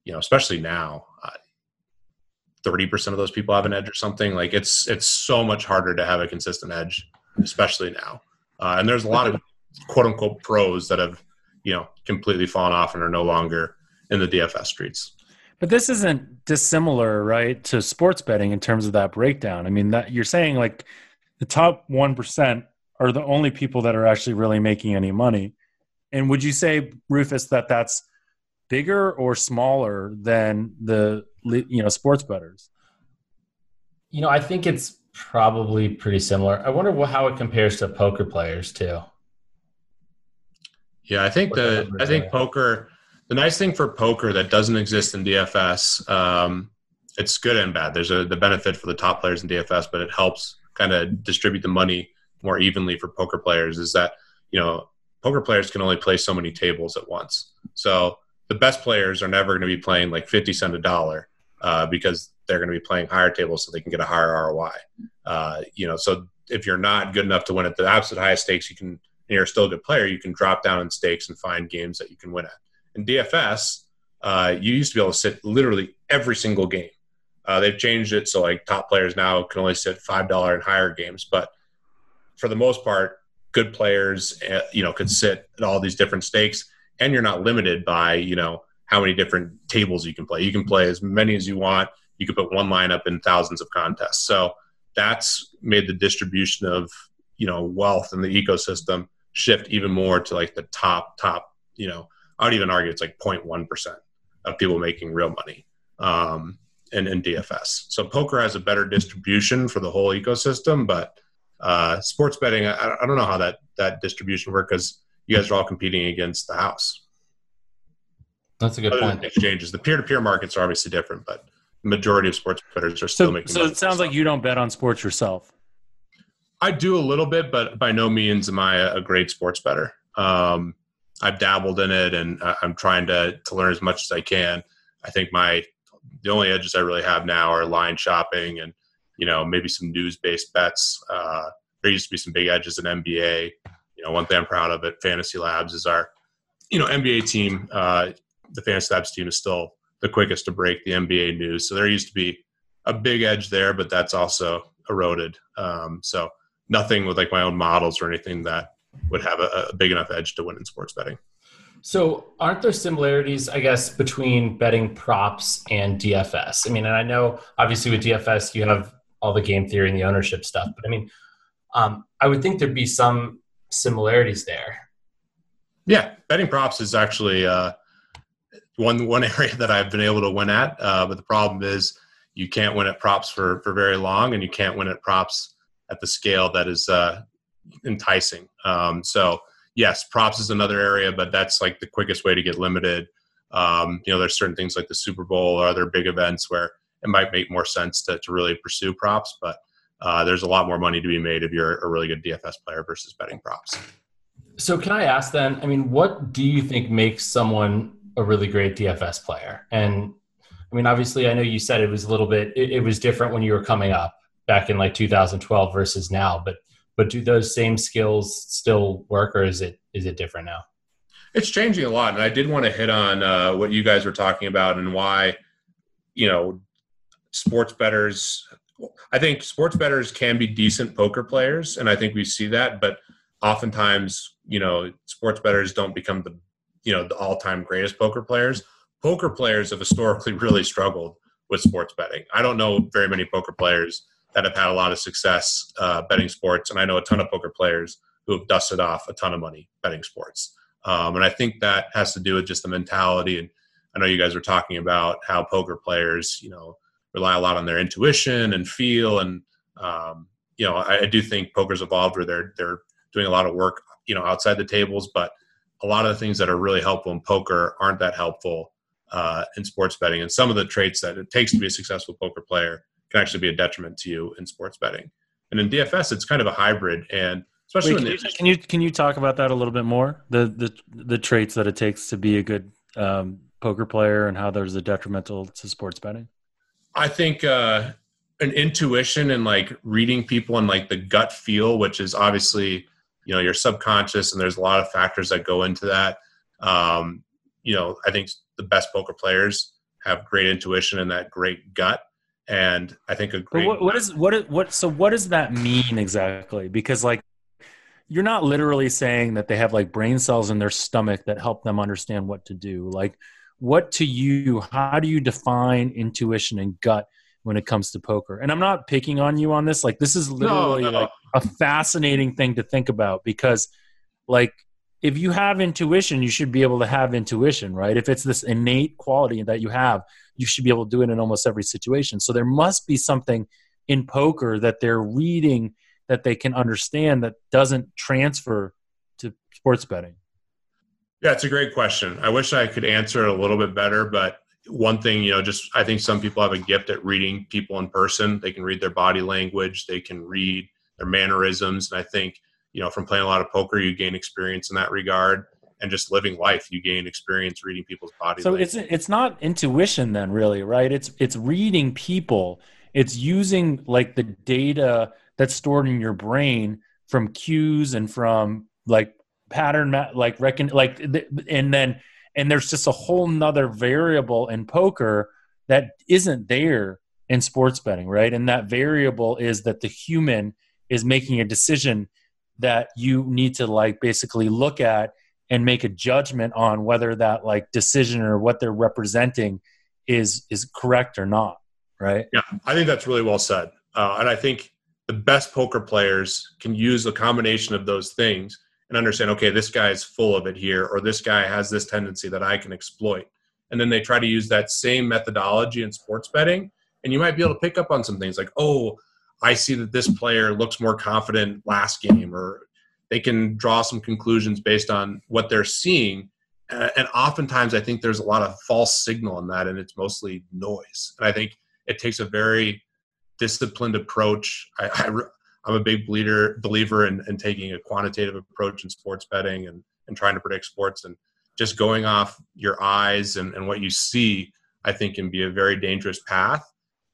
you know especially now. Uh, thirty percent of those people have an edge or something. Like it's it's so much harder to have a consistent edge, especially now. Uh, and there's a lot of quote unquote pros that have you know completely fallen off and are no longer in the DFS streets. But this isn't dissimilar, right, to sports betting in terms of that breakdown. I mean, that you're saying like the top 1% are the only people that are actually really making any money. And would you say, Rufus, that that's bigger or smaller than the you know sports betters? You know, I think it's probably pretty similar. I wonder how it compares to poker players too. Yeah, I think the I think poker. The nice thing for poker that doesn't exist in DFS, um, it's good and bad. There's a the benefit for the top players in DFS, but it helps kind of distribute the money more evenly for poker players. Is that you know poker players can only play so many tables at once. So the best players are never going to be playing like 50 cent a dollar uh, because they're going to be playing higher tables so they can get a higher ROI. Uh, you know, so if you're not good enough to win at the absolute highest stakes, you can, and you're still a good player, you can drop down in stakes and find games that you can win at. In DFS, uh, you used to be able to sit literally every single game. Uh, they've changed it so like top players now can only sit five dollar and higher games, but for the most part, good players, uh, you know, could sit at all these different stakes, and you're not limited by you know how many different tables you can play. You can play as many as you want. You can put one lineup in thousands of contests. So that's made the distribution of you know wealth in the ecosystem shift even more to like the top top. You know, I would even argue it's like 0.1 percent of people making real money. Um, in, in DFS. So poker has a better distribution for the whole ecosystem, but uh, sports betting, I, I, don't know how that that distribution works because you guys are all competing against the house. That's a good Other point. Exchanges, the peer-to-peer markets are obviously different, but the majority of sports bettors are still so, making. So it sounds like you don't bet on sports yourself. I do a little bit, but by no means am I a great sports better. Um, I've dabbled in it, and I'm trying to to learn as much as I can. I think my the only edges I really have now are line shopping and you know maybe some news based bets. Uh, there used to be some big edges in NBA. You know, one thing I'm proud of at Fantasy Labs is our you know NBA team. Uh, the Fantasy Labs team is still the quickest to break the NBA news. So there used to be a big edge there, but that's also eroded. Um, so nothing with like my own models or anything that would have a, a, big enough edge to win in sports betting. So aren't there similarities, I guess, between betting props and DFS? I mean, and I know obviously with DFS you have all the game theory and the ownership stuff, but I mean, um, I would think there'd be some similarities there. Yeah, betting props is actually uh, one one area that I've been able to win at. Uh, but the problem is you can't win at props for for very long, and you can't win at props at the scale that is uh, enticing. Um, so yes, props is another area, but that's like the quickest way to get limited. Um, you know, there's certain things like the Super Bowl or other big events where it might make more sense to, to really pursue props, but uh, there's a lot more money to be made if you're a really good DFS player versus betting props. So, can I ask then? I mean, what do you think makes someone a really great DFS player. And I mean, obviously, I know you said it was a little bit, it, it, was different when you were coming up back in like 2012 versus now, but but do those same skills still work, or is it is it different now? It's changing a lot, and I did want to hit on uh, what you guys were talking about and why, you know, sports betters. I think sports betters can be decent poker players, and I think we see that, but oftentimes, you know, sports bettors don't become the you know the all-time greatest poker players poker players have historically really struggled with sports betting i don't know very many poker players that have had a lot of success uh, betting sports. And i know a ton of poker players who have dusted off a ton of money betting sports. Um, and i think that has to do with just the mentality. And i know you guys were talking about how poker players you know rely a lot on their intuition and feel. And um, you know I, I do think poker's evolved where they're they're doing a lot of work you know outside the tables. But a lot of the things that are really helpful in poker aren't that helpful uh, in sports betting. And some of the traits that it takes to be a successful poker player can actually be a detriment to you in sports betting. And in DFS, it's kind of a hybrid. And especially Wait, can, you, can, you, can you talk about that a little bit more? The the the traits that it takes to be a good um, poker player and how there's a detrimental to sports betting. I think uh, an intuition and like reading people and like the gut feel, which is obviously you know your subconscious and there's a lot of factors that go into that um, you know i think the best poker players have great intuition and that great gut and i think a great what, what is what is what so what does that mean exactly because like you're not literally saying that they have like brain cells in their stomach that help them understand what to do like what to you how do you define intuition and gut when it comes to poker. And I'm not picking on you on this. Like this is literally no, no. like a fascinating thing to think about because like if you have intuition, you should be able to have intuition, right? If it's this innate quality that you have, you should be able to do it in almost every situation. So there must be something in poker that they're reading that they can understand that doesn't transfer to sports betting. Yeah, it's a great question. I wish I could answer it a little bit better, but one thing, you know, just I think some people have a gift at reading people in person. They can read their body language, they can read their mannerisms, and I think you know from playing a lot of poker you gain experience in that regard. And just living life you gain experience reading people's bodies so language. it's it's not intuition then really right? It's it's reading people. It's using like the data that's stored in your brain from cues and from like pattern like reckon like and then and there's just a whole nother variable in poker that isn't there in sports betting right? And that variable is that the human is making a decision that you need to like basically look at and make a judgment on whether that like decision or what they're representing is is correct or not right? Yeah i think that's really well said. Uh, and i think the best poker players can use a combination of those things and understand okay this guy is full of it here or this guy has this tendency that i can exploit. And then they try to use that same methodology in sports betting and you might be able to pick up on some things like oh I see that this player looks more confident last game, or they can draw some conclusions based on what they're seeing. And oftentimes, I think there's a lot of false signal in that, and it's mostly noise. And I think it takes a very disciplined approach. I, am a big believer believer in, in, taking a quantitative approach in sports betting and, and trying to predict sports, and just going off your eyes and, and what you see. I think can be a very dangerous path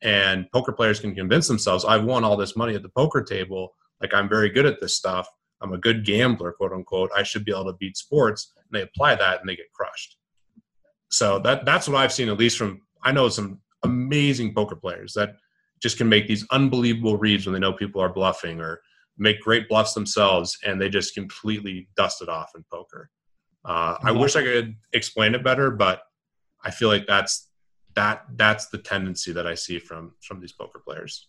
and poker players can convince themselves i've won all this money at the poker table. Like i'm very good at this stuff. I'm a good gambler quote unquote. I should be able to beat sports and they apply that and they get crushed. So that that's what i've seen at least from i know some amazing poker players that just can make these unbelievable reads when they know people are bluffing or make great bluffs themselves and they just completely dust it off in poker. Uh, i wish i could explain it better but i feel like that's that that's the tendency that I see from from these poker players.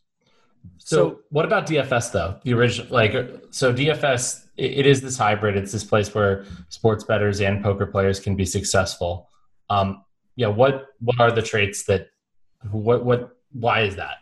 So, so what about DFS though? The original, like, so DFS, it, it is this hybrid. It's this place where sports bettors and poker players can be successful. Um, yeah. What what are the traits that? What what? Why is that?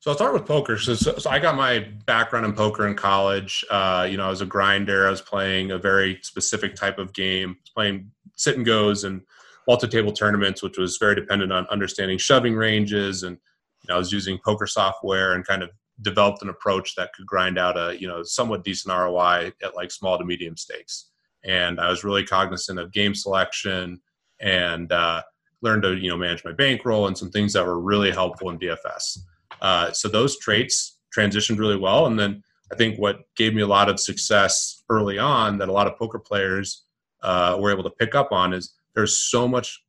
So I'll start with poker. So, so, so I got my background in poker in college. Uh, you know, I was a grinder. I was playing a very specific type of game, playing sit and goes and multi-table tournaments, which was very dependent on understanding shoving ranges, and you know, I was using poker software and kind of developed an approach that could grind out a you know somewhat decent ROI at like small to medium stakes. And I was really cognizant of game selection and uh, learned to you know manage my bankroll and some things that were really helpful in DFS. Uh, so those traits transitioned really well, and then I think what gave me a lot of success early on that a lot of poker players uh, were able to pick up on is there's so much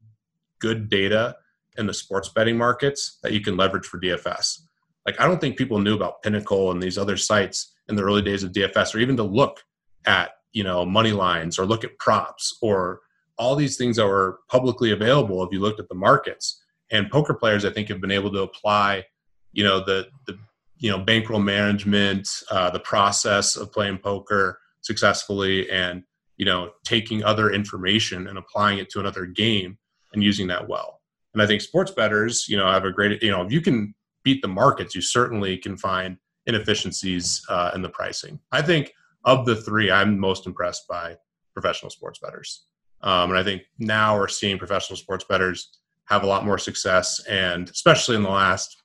good data in the sports betting markets that you can leverage for DFS. Like I don't think people knew about Pinnacle and these other sites in the early days of DFS, or even to look at you know money lines or look at props or all these things that were publicly available if you looked at the markets. And poker players, I think, have been able to apply you know the the you know bankroll management, uh, the process of playing poker successfully, and you know taking other information and applying it to another game and using that well. And i think sports bettors you know have a great you know if you can beat the markets you certainly can find inefficiencies uh, in the pricing. I think of the three i'm most impressed by professional sports bettors. Um, and i think now we're seeing professional sports bettors have a lot more success and especially in the last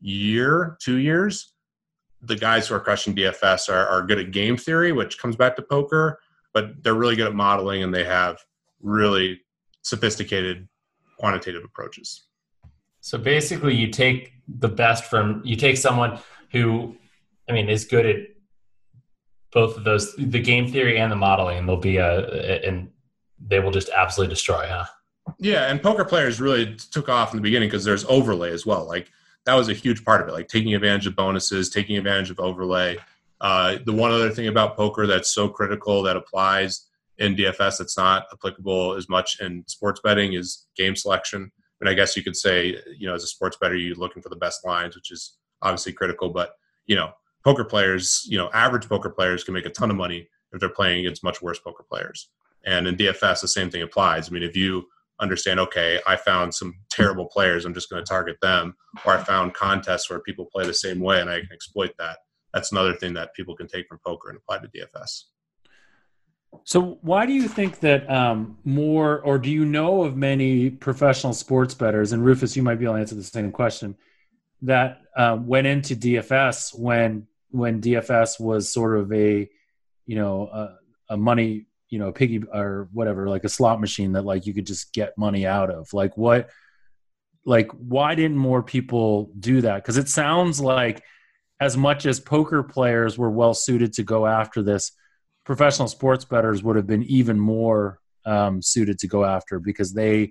year two years the guys who are crushing dfs are, are good at game theory which comes back to poker but they're really good at modeling and they have really sophisticated quantitative approaches. So basically, you take the best from you take someone who, I mean, is good at both of those, the game theory and the modeling, and they'll be a, and they will just absolutely destroy, huh? Yeah, and poker players really took off in the beginning because there's overlay as well. Like that was a huge part of it, like taking advantage of bonuses, taking advantage of overlay. Uh, the one other thing about poker that's so critical that applies in DFS that's not applicable as much in sports betting is game selection. I mean, I guess you could say, you know, as a sports bettor, you're looking for the best lines, which is obviously critical. But you know, poker players, you know, average poker players can make a ton of money if they're playing against much worse poker players. And in DFS, the same thing applies. I mean, if you understand, okay, I found some terrible players, I'm just going to target them, or I found contests where people play the same way and I can exploit that. That's another thing that people can take from poker and apply to DFS. So, why do you think that um, more, or do you know of many professional sports bettors? And Rufus, you might be able to answer the same question that um, went into DFS when when DFS was sort of a, you know, a, a money, you know, piggy or whatever, like a slot machine that like you could just get money out of. Like what, like why didn't more people do that? Because it sounds like as much as poker players were well suited to go after this professional sports bettors would have been even more um, suited to go after because they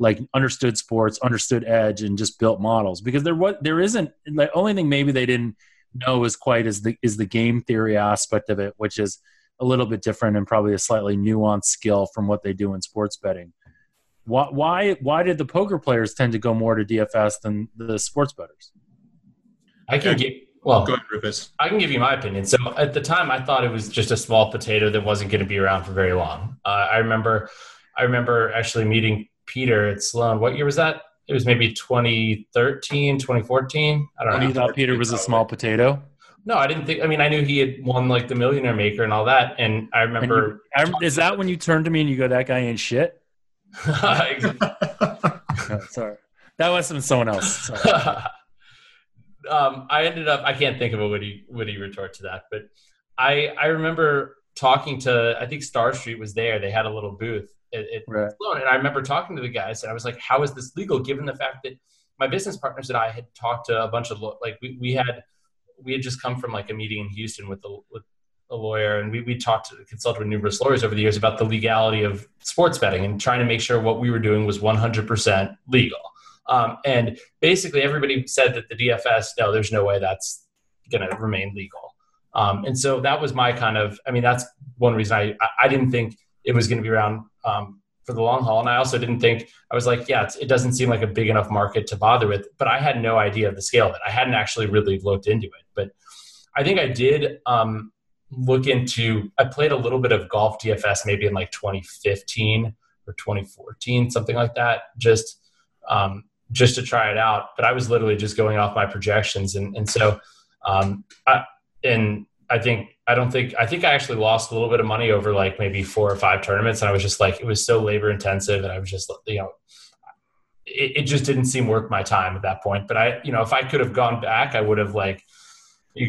like understood sports, understood edge, and just built models. Because there was there isn't the only thing maybe they didn't know as quite as the is the game theory aspect of it, which is a little bit different and probably a slightly nuanced skill from what they do in sports betting. Why why why did the poker players tend to go more to DFS than the sports bettors? I can get well, go ahead, Rufus. I can give you my opinion. So at the time, I thought it was just a small potato that wasn't going to be around for very long. Uh, I remember, I remember actually meeting Peter at Sloan. What year was that? It was maybe 2013, 2014. I don't when know. You thought Peter was a small potato? No, I didn't think. I mean, I knew he had won like the Millionaire Maker and all that, and I remember. And you, is that when you turned to me and you go, "That guy ain't shit"? oh, sorry, that been someone else. um, I ended up I can't think of a witty witty retort to that, but I I remember talking to I think StarStreet was there. They had a little booth at, at right. Sloan, and I remember talking to the guys, and I was like, "How is this legal?" Given the fact that my business partners and I had talked to a bunch of like we, we had we had just come from like a meeting in Houston with the with a lawyer, and we we talked to consulted with numerous lawyers over the years about the legality of sports betting and trying to make sure what we were doing was 100% legal. Um, and basically, everybody said that the DFS, no, there's no way that's going to remain legal. Um, and so that was my kind of, I mean, that's one reason I, I didn't think it was going to be around um, for the long haul. And I also didn't think, I was like, yeah, it doesn't seem like a big enough market to bother with, but I had no idea of the scale of it. I hadn't actually really looked into it. But I think I did um, look into, I played a little bit of golf DFS maybe in like 2015 or 2014, something like that. Just, um, just to try it out. But I was literally just going off my projections, and and so, um, I, and I think I don't think I think I actually lost a little bit of money over like maybe four or five tournaments, and I was just like it was so labor intensive, and I was just you know. It, just didn't seem worth my time at that point. But I, you know, if I could have gone back, I would have like,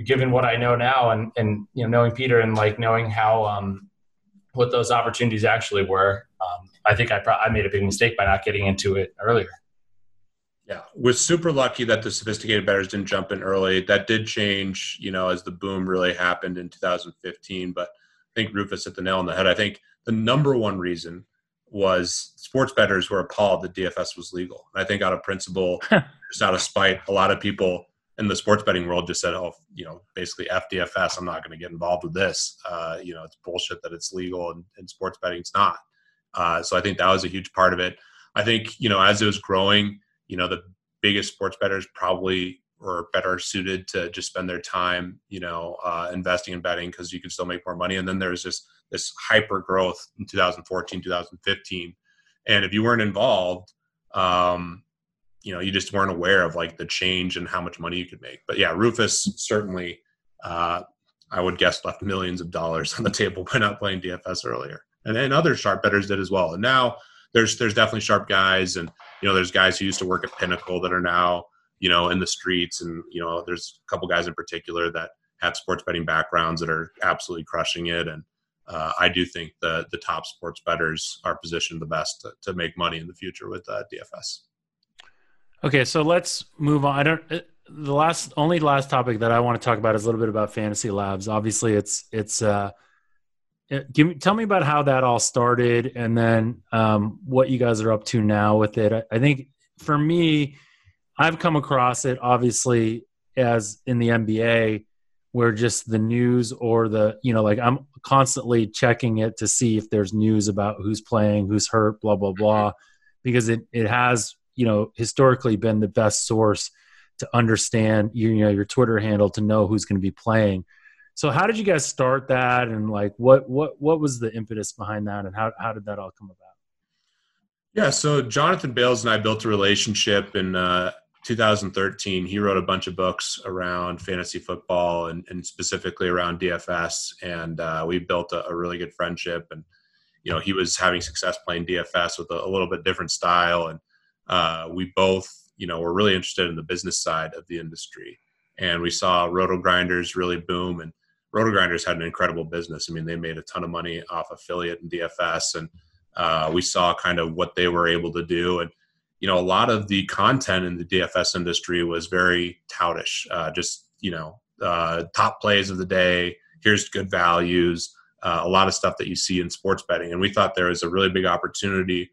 given what I know now, and and you know, knowing Peter and like knowing how um, what those opportunities actually were, um, I think I pro- I made a big mistake by not getting into it earlier. Yeah, we're super lucky that the sophisticated bettors didn't jump in early. That did change, you know, as the boom really happened in 2015. But I think Rufus hit the nail on the head. I think the number one reason was sports bettors were appalled that DFS was legal. And I think out of principle, just out of spite, a lot of people in the sports betting world just said, "Oh, you know, basically FDFS. I'm not going to get involved with this. Uh, you know, it's bullshit that it's legal and, and sports betting's not." Uh, so I think that was a huge part of it. I think you know, as it was growing you know the biggest sports bettors probably are better suited to just spend their time you know uh, investing in betting because you can still make more money. And then there's just this hyper growth in 2014 2015 and if you weren't involved um, you know you just weren't aware of like the change and how much money you could make. But yeah rufus certainly uh, i would guess left millions of dollars on the table by not playing dfs earlier. And then other sharp bettors did as well. And now there's there's definitely sharp guys, and you know there's guys who used to work at Pinnacle that are now you know in the streets, and you know there's a couple guys in particular that have sports betting backgrounds that are absolutely crushing it, and uh, I do think the the top sports bettors are positioned the best to, to make money in the future with uh, DFS. Okay, so let's move on. I don't. Uh, the last only last topic that I want to talk about is a little bit about Fantasy Labs. Obviously, it's it's uh, Give me, tell me about how that all started, and then um, what you guys are up to now with it. I, I think for me, I've come across it obviously as in the NBA, where just the news or the you know like I'm constantly checking it to see if there's news about who's playing, who's hurt, blah blah blah, because it it has you know historically been the best source to understand you know your Twitter handle to know who's going to be playing. So how did you guys start that? And like what what what was the impetus behind that? And how how did that all come about? Yeah so jonathan bales and i built a relationship in uh, 2013 he wrote a bunch of books around fantasy football and, and specifically around dfs and uh, we built a, a, really good friendship. And you know he was having success playing dfs with a, a little bit different style. And uh, we both you know were really interested in the business side of the industry. And we saw RotoGrinders really boom. And RotoGrinders had an incredible business. I mean they made a ton of money off affiliate and dfs and uh, we saw kind of what they were able to do and you know a lot of the content in the dfs industry was very toutish uh, just you know uh, top plays of the day here's good values uh, a lot of stuff that you see in sports betting and we thought there was a really big opportunity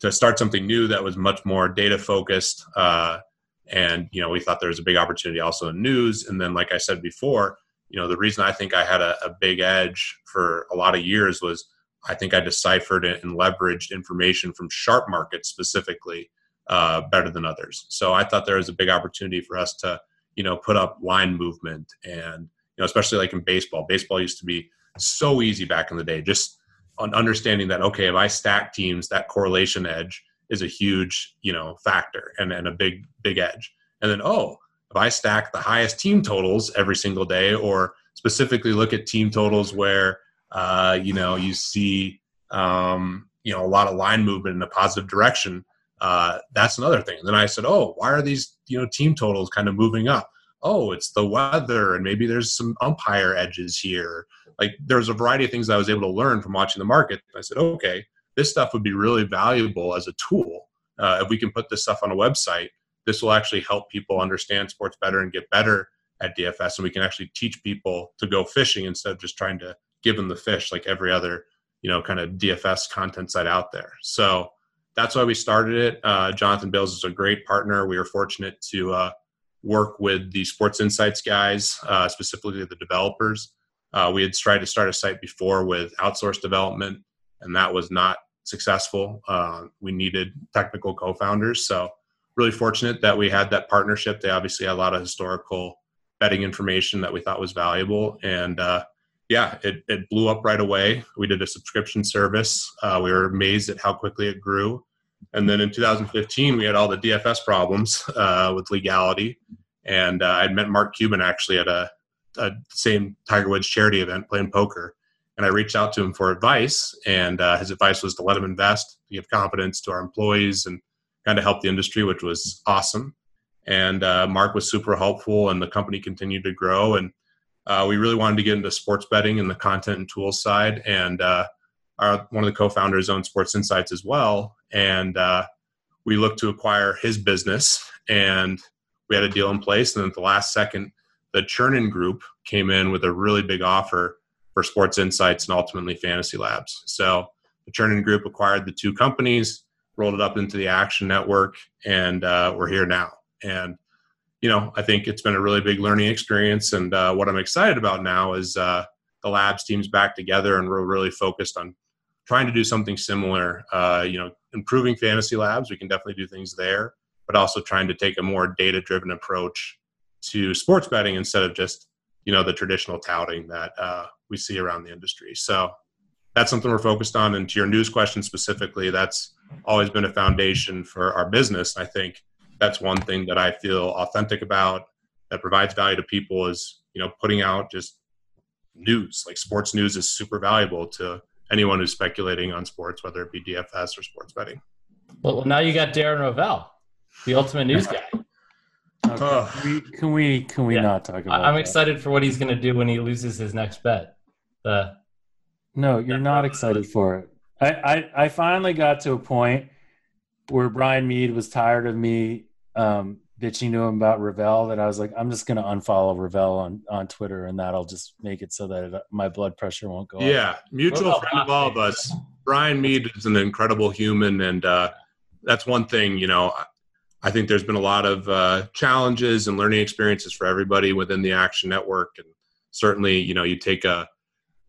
to start something new that was much more data focused uh, and you know we thought there was a big opportunity also in news and then like i said before you know the reason i think i had a, a big edge for a lot of years was i think i deciphered and leveraged information from sharp markets specifically uh, better than others. So i thought there was a big opportunity for us to you know put up line movement and you know especially like in baseball. Baseball used to be so easy back in the day. Just on understanding that okay if i stack teams that correlation edge is a huge you know factor and, and a big big edge. And then oh if i stack the highest team totals every single day or specifically look at team totals where uh, you know you see um, you know a lot of line movement in a positive direction uh, that's another thing. And then i said oh why are these you know team totals kind of moving up? Oh it's the weather and maybe there's some umpire edges here. Like there's a variety of things i was able to learn from watching the market. I said okay this stuff would be really valuable as a tool. Uh, if we can put this stuff on a website, this will actually help people understand sports better and get better at DFS. And we can actually teach people to go fishing instead of just trying to give them the fish like every other, you know, kind of DFS content site out there. So that's why we started it. Uh, Jonathan Bales is a great partner. We were fortunate to uh, work with the Sports Insights guys, uh, specifically the developers. Uh, we had tried to start a site before with outsourced development, and that was not successful. Uh, we needed technical co-founders, so really fortunate that we had that partnership. They obviously had a lot of historical betting information that we thought was valuable, and uh, yeah, it, it blew up right away. We did a subscription service. Uh, we were amazed at how quickly it grew. And then in 2015, we had all the DFS problems uh, with legality. And uh, I'd met Mark Cuban actually at a, a same Tiger Woods charity event playing poker and I reached out to him for advice. And uh, his advice was to let him invest, give confidence to our employees, and kind of help the industry, which was awesome. And uh, Mark was super helpful, and the company continued to grow. And uh, we really wanted to get into sports betting and the content and tools side. And uh, our, one of the co-founders owns Sports Insights as well. And uh, we looked to acquire his business, and we had a deal in place. And then at the last second, the Chernin Group came in with a really big offer for Sports Insights and ultimately Fantasy Labs. So the Chernin Group acquired the two companies, rolled it up into the Action Network, and uh, we're here now. And you know, I think it's been a really big learning experience. And uh, what I'm excited about now is uh, the labs teams back together, and we're really focused on trying to do something similar. Uh, you know, improving fantasy labs, we can definitely do things there, but also trying to take a more data-driven approach to sports betting instead of just you know the traditional touting that uh, we see around the industry. So that's something we're focused on. And to your news question specifically, that's always been a foundation for our business. I think that's one thing that I feel authentic about that provides value to people is, you know, putting out just news. Like sports news is super valuable to anyone who's speculating on sports, whether it be DFS or sports betting. Well, now you got Darren Rovell, the ultimate news guy. Okay. Uh, can, we, can we can we yeah. not talk about? I'm that? excited for what he's going to do when he loses his next bet. The no, you're not excited for it. I, I I finally got to a point where Brian Mead was tired of me um, bitching to him about Rovell that I was like, I'm just going to unfollow Rovell on, on Twitter and that'll just make it so that it, my blood pressure won't go yeah, up. mutual friend of all of us. Brian Mead is an incredible human. And uh, that's one thing, you know, I think there's been a lot of uh, challenges and learning experiences for everybody within the Action Network, and certainly, you know, you take a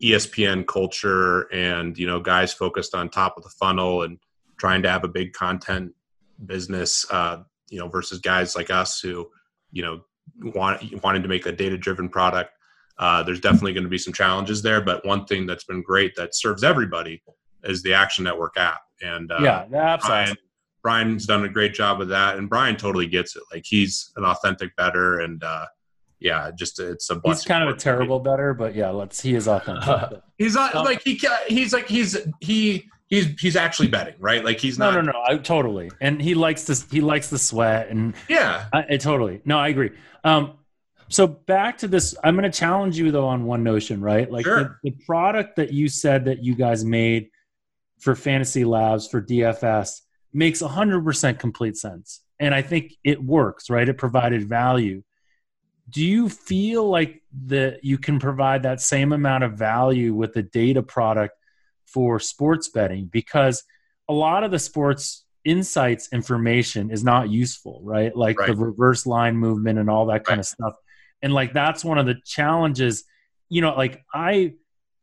ESPN culture and you know guys focused on top of the funnel and trying to have a big content business, uh, you know, versus guys like us who, you know, want wanting to make a data driven product. Uh, there's definitely going to be some challenges there, but one thing that's been great that serves everybody is the Action Network app. And uh, yeah, the app's Brian, awesome. Brian's done a great job with that, and Brian totally gets it. Like he's an authentic better, and uh, yeah, just it's a blessing. He's kind of a terrible better, but yeah, let's. He is authentic. He's not Um, like he he's like he's he he's he's actually betting right. Like he's no, not. no, no. No I totally. And he likes this. He likes the sweat, and Yeah, I, I totally. No, I agree. Um, so back to this. I'm going to challenge you though on one notion, right? Like Sure. the, the product that you said that you guys made for Fantasy Labs for DFS makes 100% complete sense, and I think it works. Right? It provided value. Do you feel like that you can provide that same amount of value with the data product for sports betting? Because a lot of the sports insights information is not useful, right? Like the reverse line movement and all that kind of stuff. And like that's one of the challenges, you know, like I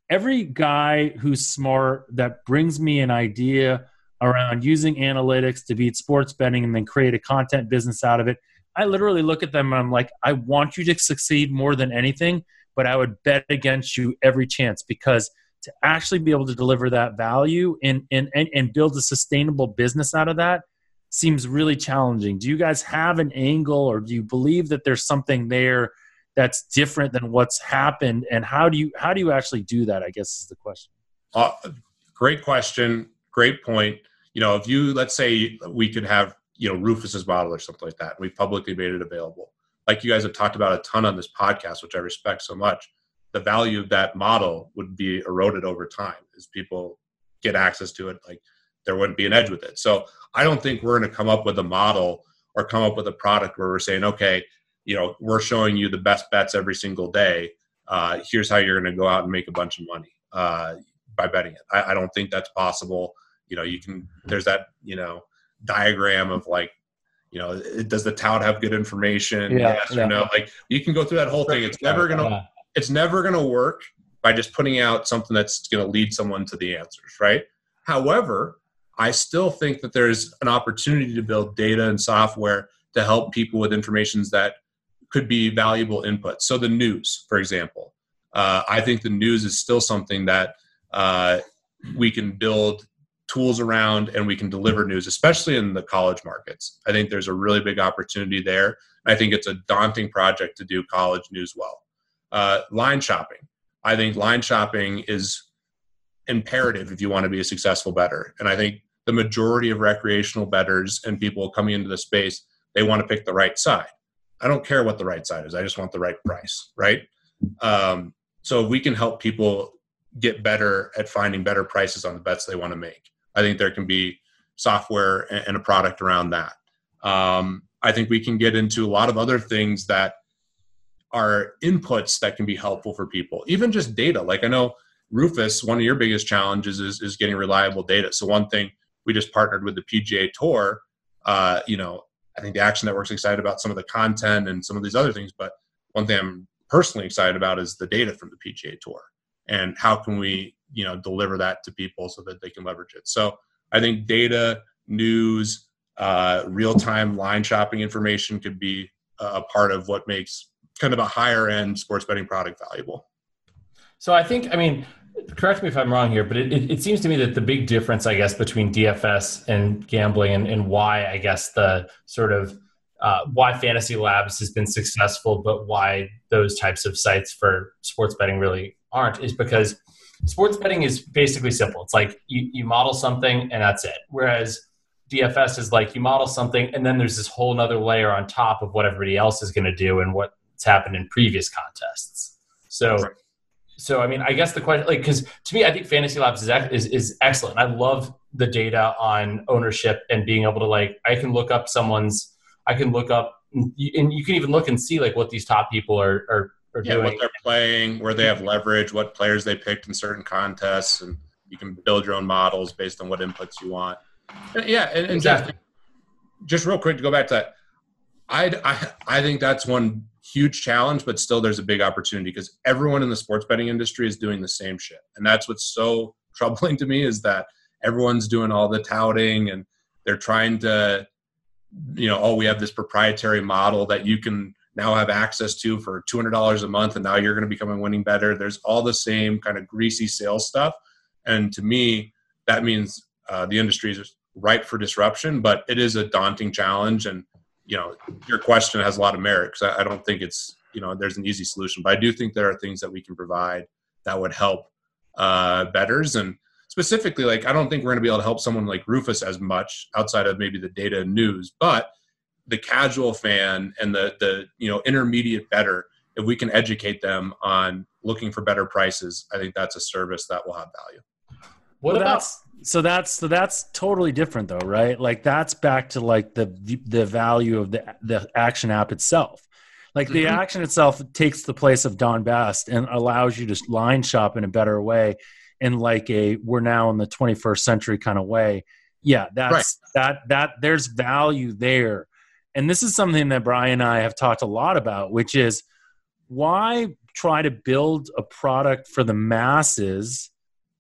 every guy who's smart that brings me an idea around using analytics to beat sports betting and then create a content business out of it. I literally look at them and I'm like, I want you to succeed more than anything, but I would bet against you every chance because to actually be able to deliver that value and, and, and, and build a sustainable business out of that seems really challenging. Do you guys have an angle or do you believe that there's something there that's different than what's happened? And how do you how do you actually do that? I guess is the question. Uh, great question. Great point. You know, if you let's say we could have you know Rufus's model or something like that, We've publicly made it available. Like you guys have talked about a ton on this podcast, which I respect so much. The value of that model would be eroded over time as people get access to it. Like there wouldn't be an edge with it. So I don't think we're going to come up with a model or come up with a product where we're saying, okay, you know, we're showing you the best bets every single day. Uh, here's how you're going to go out and make a bunch of money uh, by betting it. I, I don't think that's possible. You know, you can. There's that you know diagram of like, you know, it- does the tout have good information? Yeah, yes yeah. or no? Like you can go through that whole thing. It's never gonna Yeah. it's never to work by just putting out something that's going to lead someone to the answers, right? However, I still think that there's an opportunity to build data and software to help people with informations that could be valuable input So the news, for example, uh, I think the news is still something that uh, we can build tools around and we can deliver news, especially in the college markets. I think there's a really big opportunity there. I think it's a daunting project to do college news well. Uh, line shopping. I think line shopping is imperative if you want to be a successful better. And I think the majority of recreational betters and people coming into the space, they want to pick the right side. I don't care what the right side is. I just want the right price, right? Um, so if we can help people get better at finding better prices on the bets they want to make, I think there can be software and a product around that. Um, I think we can get into a lot of other things that are inputs that can be helpful for people, even just data. Like I know Rufus, one of your biggest challenges is, is getting reliable data. So one thing we just partnered with the PGA Tour. Uh, you know, I think the Action Network's excited about some of the content and some of these other things, but one thing I'm personally excited about is the data from the PGA Tour and how can we, you know, deliver that to people so that they can leverage it. So I think data, news, uh, real-time line shopping information could be a part of what makes kind of a higher end sports betting product valuable. So I think, I mean, correct me if I'm wrong here, but it, it, it seems to me that the big difference, I guess, between DFS and gambling and, and why, I guess, the sort of uh, why Fantasy Labs has been successful, but why those types of sites for sports betting really aren't is because sports betting is basically simple. It's like you, you model something and that's it. Whereas DFS is like you model something and then there's this whole nother layer on top of what everybody else is going to do and what's happened in previous contests. So, Right. so I mean, I guess the question, like, because to me, I think Fantasy Labs is, is is excellent. I love the data on ownership and being able to like, I can look up someone's, I can look up, and you can even look and see like what these top people are are, are Yeah, doing. what they're playing, where they have leverage, what players they picked in certain contests, and you can build your own models based on what inputs you want. And yeah, and, and Exactly. just, just real quick to go back to that, I, I I think that's one huge challenge, but still there's a big opportunity because everyone in the sports betting industry is doing the same shit, and that's what's so troubling to me is that everyone's doing all the touting and they're trying to, you know, oh, we have this proprietary model that you can now have access to for $200 a month and now you're going to become a winning better there's all the same kind of greasy sales stuff. And to me that means uh, the industry is ripe for disruption but it is a daunting challenge. And you know your question has a lot of merit because I, I don't think it's you know there's an easy solution. But i do think there are things that we can provide that would help uh, betters and specifically like i don't think we're going to be able to help someone like rufus as much outside of maybe the data and news. But the casual fan and the the you know intermediate better if we can educate them on looking for better prices i think that's a service that will have value what well, about that's, so that's so that's totally different though right like that's back to like the the value of the the action app itself like the mm-hmm. action itself takes the place of Don Best and allows you to line shop in a better way in like a we're now in the 21st century kind of way. Yeah, that's right. that that there's value there. And this is something that Brian and I have talked a lot about, which is why try to build a product for the masses,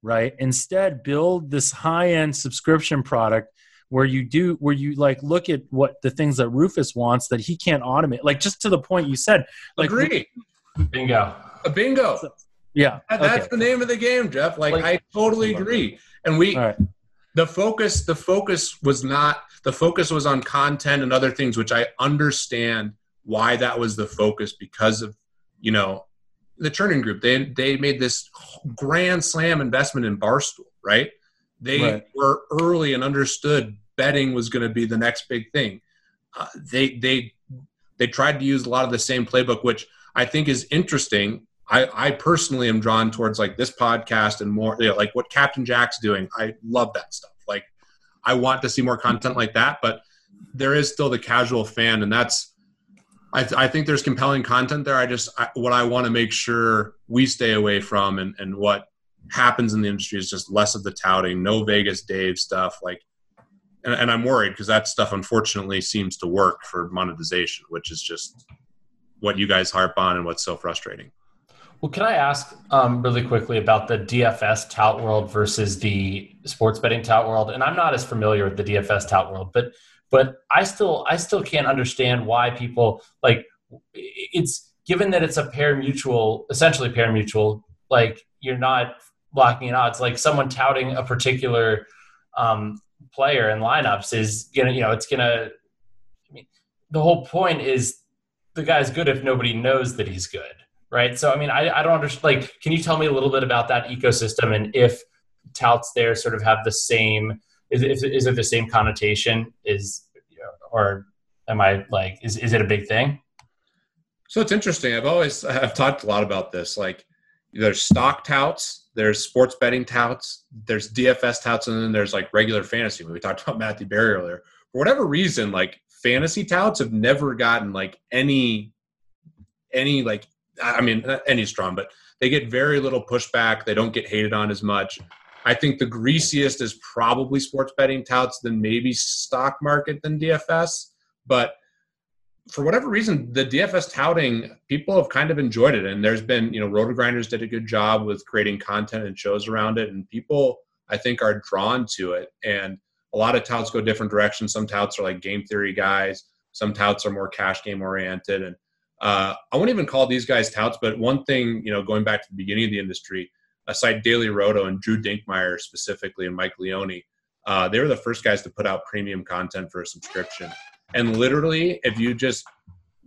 right? Instead, build this high-end subscription product where you do where you like look at what the things that Rufus wants that he can't automate. Like just to the point you said. Like agree. Bingo. A bingo. Yeah. That, that's okay. the name of the game, Jeff. Like, like I totally agree. And we right. The focus the focus was not the focus was on content and other things, which I understand why that was the focus because of, you know, the Chernin Group. They they made this grand slam investment in Barstool, right? They right. were early and understood betting was going to be the next big thing. Uh, they they they tried to use a lot of the same playbook, which I think is interesting. I, I personally am drawn towards like this podcast and more, you know, like what Captain Jack's doing. I love that stuff. Like, I want to see more content like that, but there is still the casual fan, and that's. I, th- I think there's compelling content there. I just I, what I want to make sure we stay away from, and and what happens in the industry is just less of the touting, no Vegas Dave stuff. Like, and, and I'm worried because that stuff unfortunately seems to work for monetization, which is just what you guys harp on and what's so frustrating. Well, can I ask um, really quickly about the DFS tout world versus the sports betting tout world? And I'm not as familiar with the DFS tout world, but but I still I still can't understand why people like it's given that it's a parimutuel, essentially parimutuel. Like you're not blocking odds. Like someone touting a particular um, player in lineups is gonna, you know, it's gonna. I mean, the whole point is the guy's good if nobody knows that he's good, right? So, I mean, I, I don't understand. Like, can you tell me a little bit about that ecosystem and if touts there sort of have the same? Is, is, is it the same connotation? Is or am I like is is it a big thing? So it's interesting. I've always I've talked a lot about this. Like there's stock touts, there's sports betting touts, there's DFS touts, and then there's like regular fantasy. We talked about Matthew Berry earlier. For whatever reason, like fantasy touts have never gotten like any any like I mean any strong, but they get very little pushback. They don't get hated on as much. I think the greasiest is probably sports betting touts, then maybe stock market, than DFS. But for whatever reason, the DFS touting, people have kind of enjoyed it. And there's been, you know, RotoGrinders did a good job with creating content and shows around it. And people, I think, are drawn to it. And a lot of touts go different directions. Some touts are like game theory guys, some touts are more cash game oriented. And uh, I won't even call these guys touts, but one thing, you know, going back to the beginning of the industry, a site DailyRoto and Drew Dinkmeyer specifically and Mike Leone, uh, they were the first guys to put out premium content for a subscription. And literally, if you just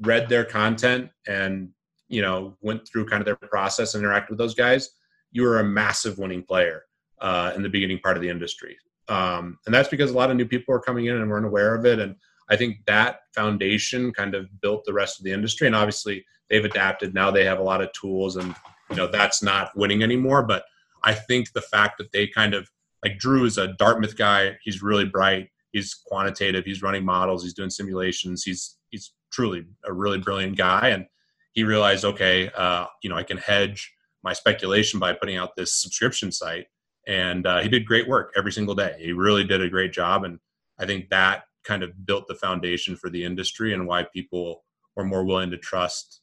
read their content and you know went through kind of their process and interacted with those guys, you were a massive winning player uh, in the beginning part of the industry. Um, and that's because a lot of new people were coming in and weren't aware of it. And I think that foundation kind of built the rest of the industry. And obviously, they've adapted. Now they have a lot of tools, and you know that's not winning anymore. But I think the fact that they kind of like Drew is a Dartmouth guy. He's really bright he's quantitative. He's running models. He's doing simulations. He's he's truly a really brilliant guy. And he realized, okay, uh, you know, I can hedge my speculation by putting out this subscription site. And uh, he did great work every single day. He really did a great job. And I think that kind of built the foundation for the industry and why people were more willing to trust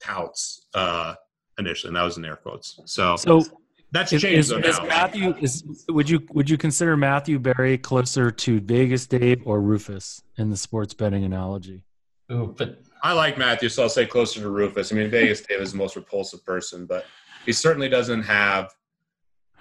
touts uh, initially. And that was in air quotes. So, so that's changed is, though is now. Matthew is would you would you consider Matthew Berry closer to Vegas Dave or Rufus in the sports betting analogy? Ooh, but I like Matthew, so I'll say closer to Rufus. I mean, Vegas Dave is the most repulsive person, but he certainly doesn't have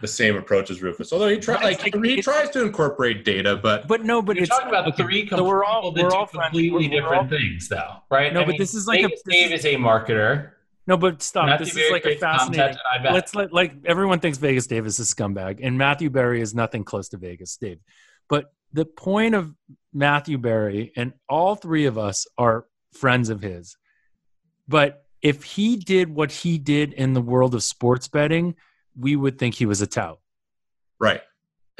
the same approach as Rufus. Although he tries, like he tries to incorporate data, but But no, but You're it's talking about okay, three so we're all people that we're all completely We're- we're all- different things, though, right? No, I but mean, this is like a- Vegas this Dave is- is a marketer. No, but stop. Matthew this Berry is like a fascinating. content, I bet. Let's let like everyone thinks Vegas Dave is a scumbag, and Matthew Berry is nothing close to Vegas Dave. But the point of Matthew Berry, and all three of us are friends of his. But if he did what he did in the world of sports betting, we would think he was a tout. right.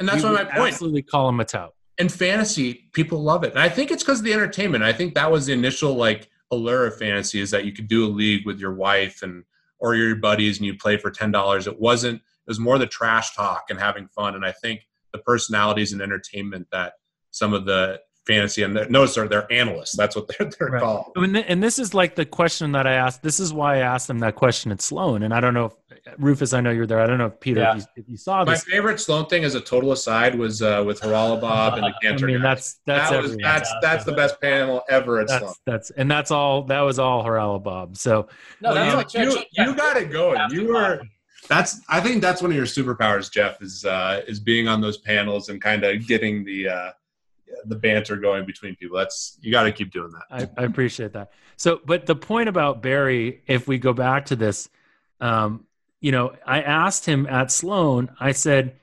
And that's we why my point. Absolutely call him a tout. And fantasy, people love it. And I think it's because of the entertainment. I think that was the initial like allure of fantasy is that you could do a league with your wife and or your buddies and you play for ten dollars. It wasn't. It was more the trash talk and having fun. And I think the personalities and entertainment that some of the fantasy and notice are they're analysts. That's what they're they're Right. called. And this is like the question that I asked. This is why I asked them that question at Sloan. And I don't know if Rufus, I know you're there. I don't know if Peter, Yeah. if, you, if you saw this. My favorite Sloan thing as a total aside was uh, with Haralabob and the I Cantor. mean, guys. that's that's that was that's that's the best panel ever at Sloan. that's that's and that's all. That was all Haralabob. So No, Well, that's you, like you, yeah, you got it going. You were that's I think that's one of your superpowers, Jeff, is uh is being on those panels and kind of getting the uh the banter going between people. That's you got to keep doing that. I, I appreciate that. So, but the point about Berry, if we go back to this, um, you know, I asked him at Sloan, I said,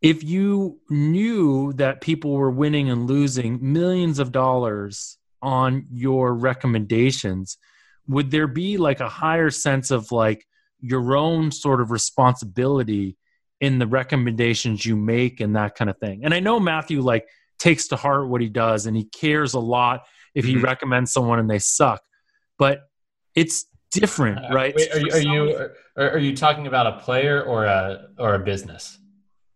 if you knew that people were winning and losing millions of dollars on your recommendations, would there be like a higher sense of like your own sort of responsibility in the recommendations you make and that kind of thing? And I know Matthew like takes to heart what he does and he cares a lot if he Mhm. recommends someone and they suck. But it's different, right? Wait, are you are you are, are you talking about a player or a or a business?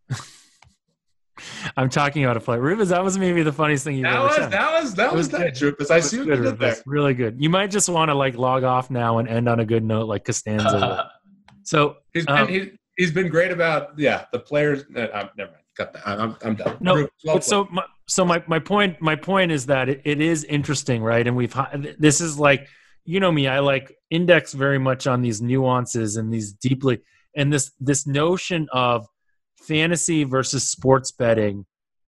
I'm talking about a play. Rufus, that was maybe the funniest thing you've That ever was said. that was that It was was nice. Rufus. I see what good, you did there. Really good. You might just want to like log off now and end on a good note, like Costanza. would. So He's been Um, he, he's been great about yeah the players. Uh, uh, never mind, cut that. I'm I'm done. No, Rufus, well so my, so my, my point my point is that it, it is interesting right and we've this is like you know me i like index very much on these nuances and these deeply and this this notion of fantasy versus sports betting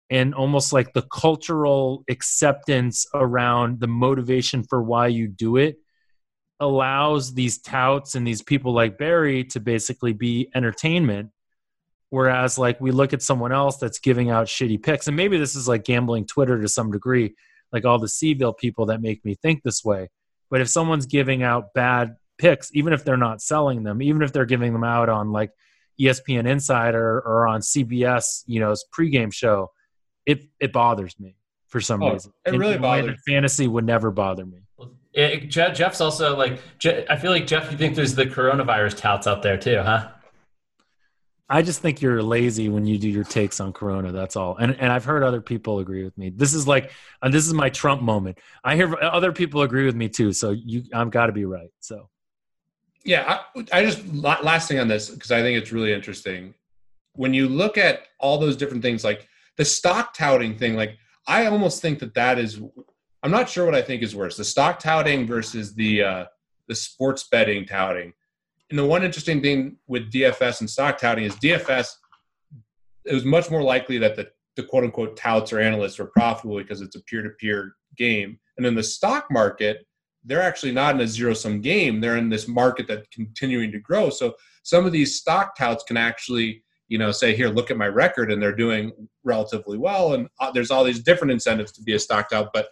and almost like the cultural acceptance around the motivation for why you do it allows these touts and these people like Berry to basically be entertainment Whereas, like, we look at someone else that's giving out shitty picks, and maybe this is like gambling Twitter to some degree, like all the Seville people that make me think this way. But if someone's giving out bad picks, even if they're not selling them, even if they're giving them out on like ESPN Insider or on CBS, you know, pregame show, it it bothers me for some Oh, reason. it really in a way bothers that Fantasy would never bother me. It, Jeff, Jeff's also like Je- I feel like Jeff. You think there's the coronavirus touts out there too, huh? I just think you're lazy when you do your takes on Corona. That's all. And and I've heard other people agree with me. This is like, and this is my Trump moment. I hear other people agree with me too. So you, I've got to be right. So Yeah, I, I just last thing on this because I think it's really interesting. When you look at all those different things, like the stock touting thing, like I almost think that that is. I'm not sure what I think is worse: the stock touting versus the uh, the sports betting touting. And the one interesting thing with DFS and stock touting is DFS. It was much more likely that the the quote unquote touts or analysts were profitable because it's a peer to peer game, and in the stock market, they're actually not in a zero sum game. They're in this market that's continuing to grow. So some of these stock touts can actually, you know, say, here, look at my record, and they're doing relatively well. And uh, there's all these different incentives to be a stock tout. But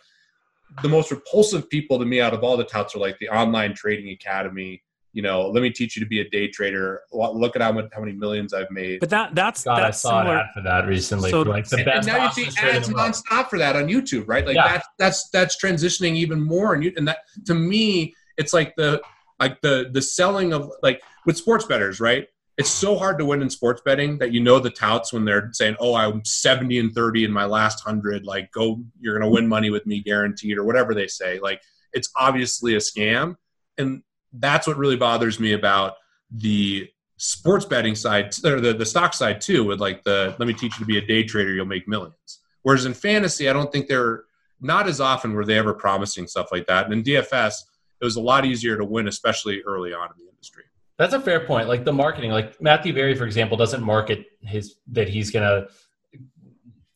the most repulsive people to me out of all the touts are like the online trading academy. You know, let me teach you to be a day trader. Look at how much, how many millions I've made. but that that's God, that's I saw an ad for that recently. So- for like the and, best and now you see ostrich trade in ads the world. nonstop for that on YouTube, right? Like Yeah. that's that's that's transitioning even more. And you and that to me, it's like the like the the selling of like with sports betters, right? It's so hard to win in sports betting that you know the touts when they're saying, "Oh, I'm 70 and 30 in my last hundred. Like, go, you're gonna win money with me, guaranteed," or whatever they say. Like, it's obviously a scam, and that's what really bothers me about the sports betting side or the, the stock side too with like the let me teach you to be a day trader you'll make millions whereas in fantasy i don't think they're not as often were they ever promising stuff like that and in dfs it was a lot easier to win, especially early on in the industry. That's a fair point. Like the marketing, like Matthew Berry, for example, doesn't market his that he's gonna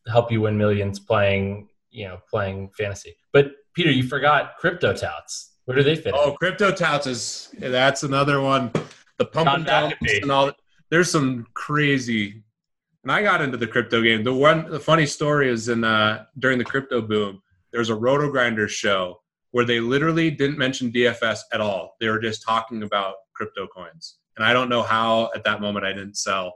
help you win millions playing, you know, playing fantasy. But Peter, you forgot crypto touts. Where do they fit? Oh, crypto touts is that's another one. The pump and dumps and all. There's some crazy. And I got into the crypto game. The one, the funny story is in uh, during the crypto boom, there was a RotoGrinders show where they literally didn't mention DFS at all. They were just talking about crypto coins. And I don't know how at that moment I didn't sell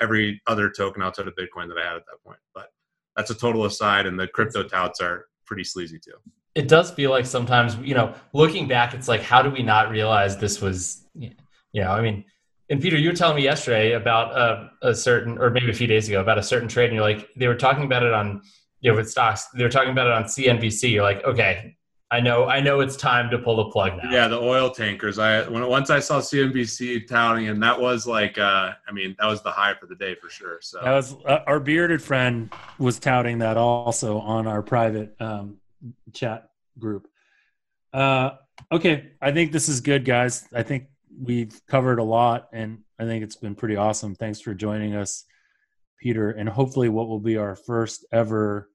every other token outside of Bitcoin that I had at that point. But that's a total aside, and the crypto touts are pretty sleazy too. It does feel like sometimes, you know, looking back, it's like, how do we not realize this was, you know, I mean, and Peter, you were telling me yesterday about a, a certain, or maybe a few days ago, about a certain trade, and you're like, they were talking about it on, you know, with stocks. They were talking about it on CNBC. You're like, okay, I know, I know it's time to pull the plug now. Yeah, the oil tankers. I when once I saw CNBC touting, and that was like, uh, I mean, that was the high for the day for sure. So that was uh, our bearded friend was touting that also on our private um, chat group. Uh, okay, I think this is good, guys. I think we've covered a lot, and I think it's been pretty awesome. Thanks for joining us, Peter, and hopefully, what will be our first ever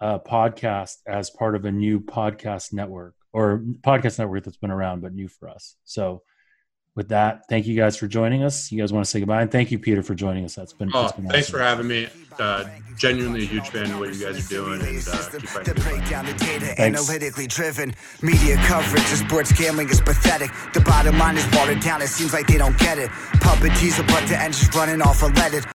uh, podcast as part of a new podcast network or podcast network that's been around but new for us. So, with that, thank you guys for joining us. You guys want to say goodbye, and thank you, Peter, for joining us. That's been, oh, been thanks awesome. for having me. Uh, genuinely a huge fan of what you guys are doing, and uh, keep fighting. To break down the data, analytically driven media coverage of sports gambling is pathetic. The bottom line is watered down. It seems like they don't get it. Puppet teaser, but the engine's running off unleaded.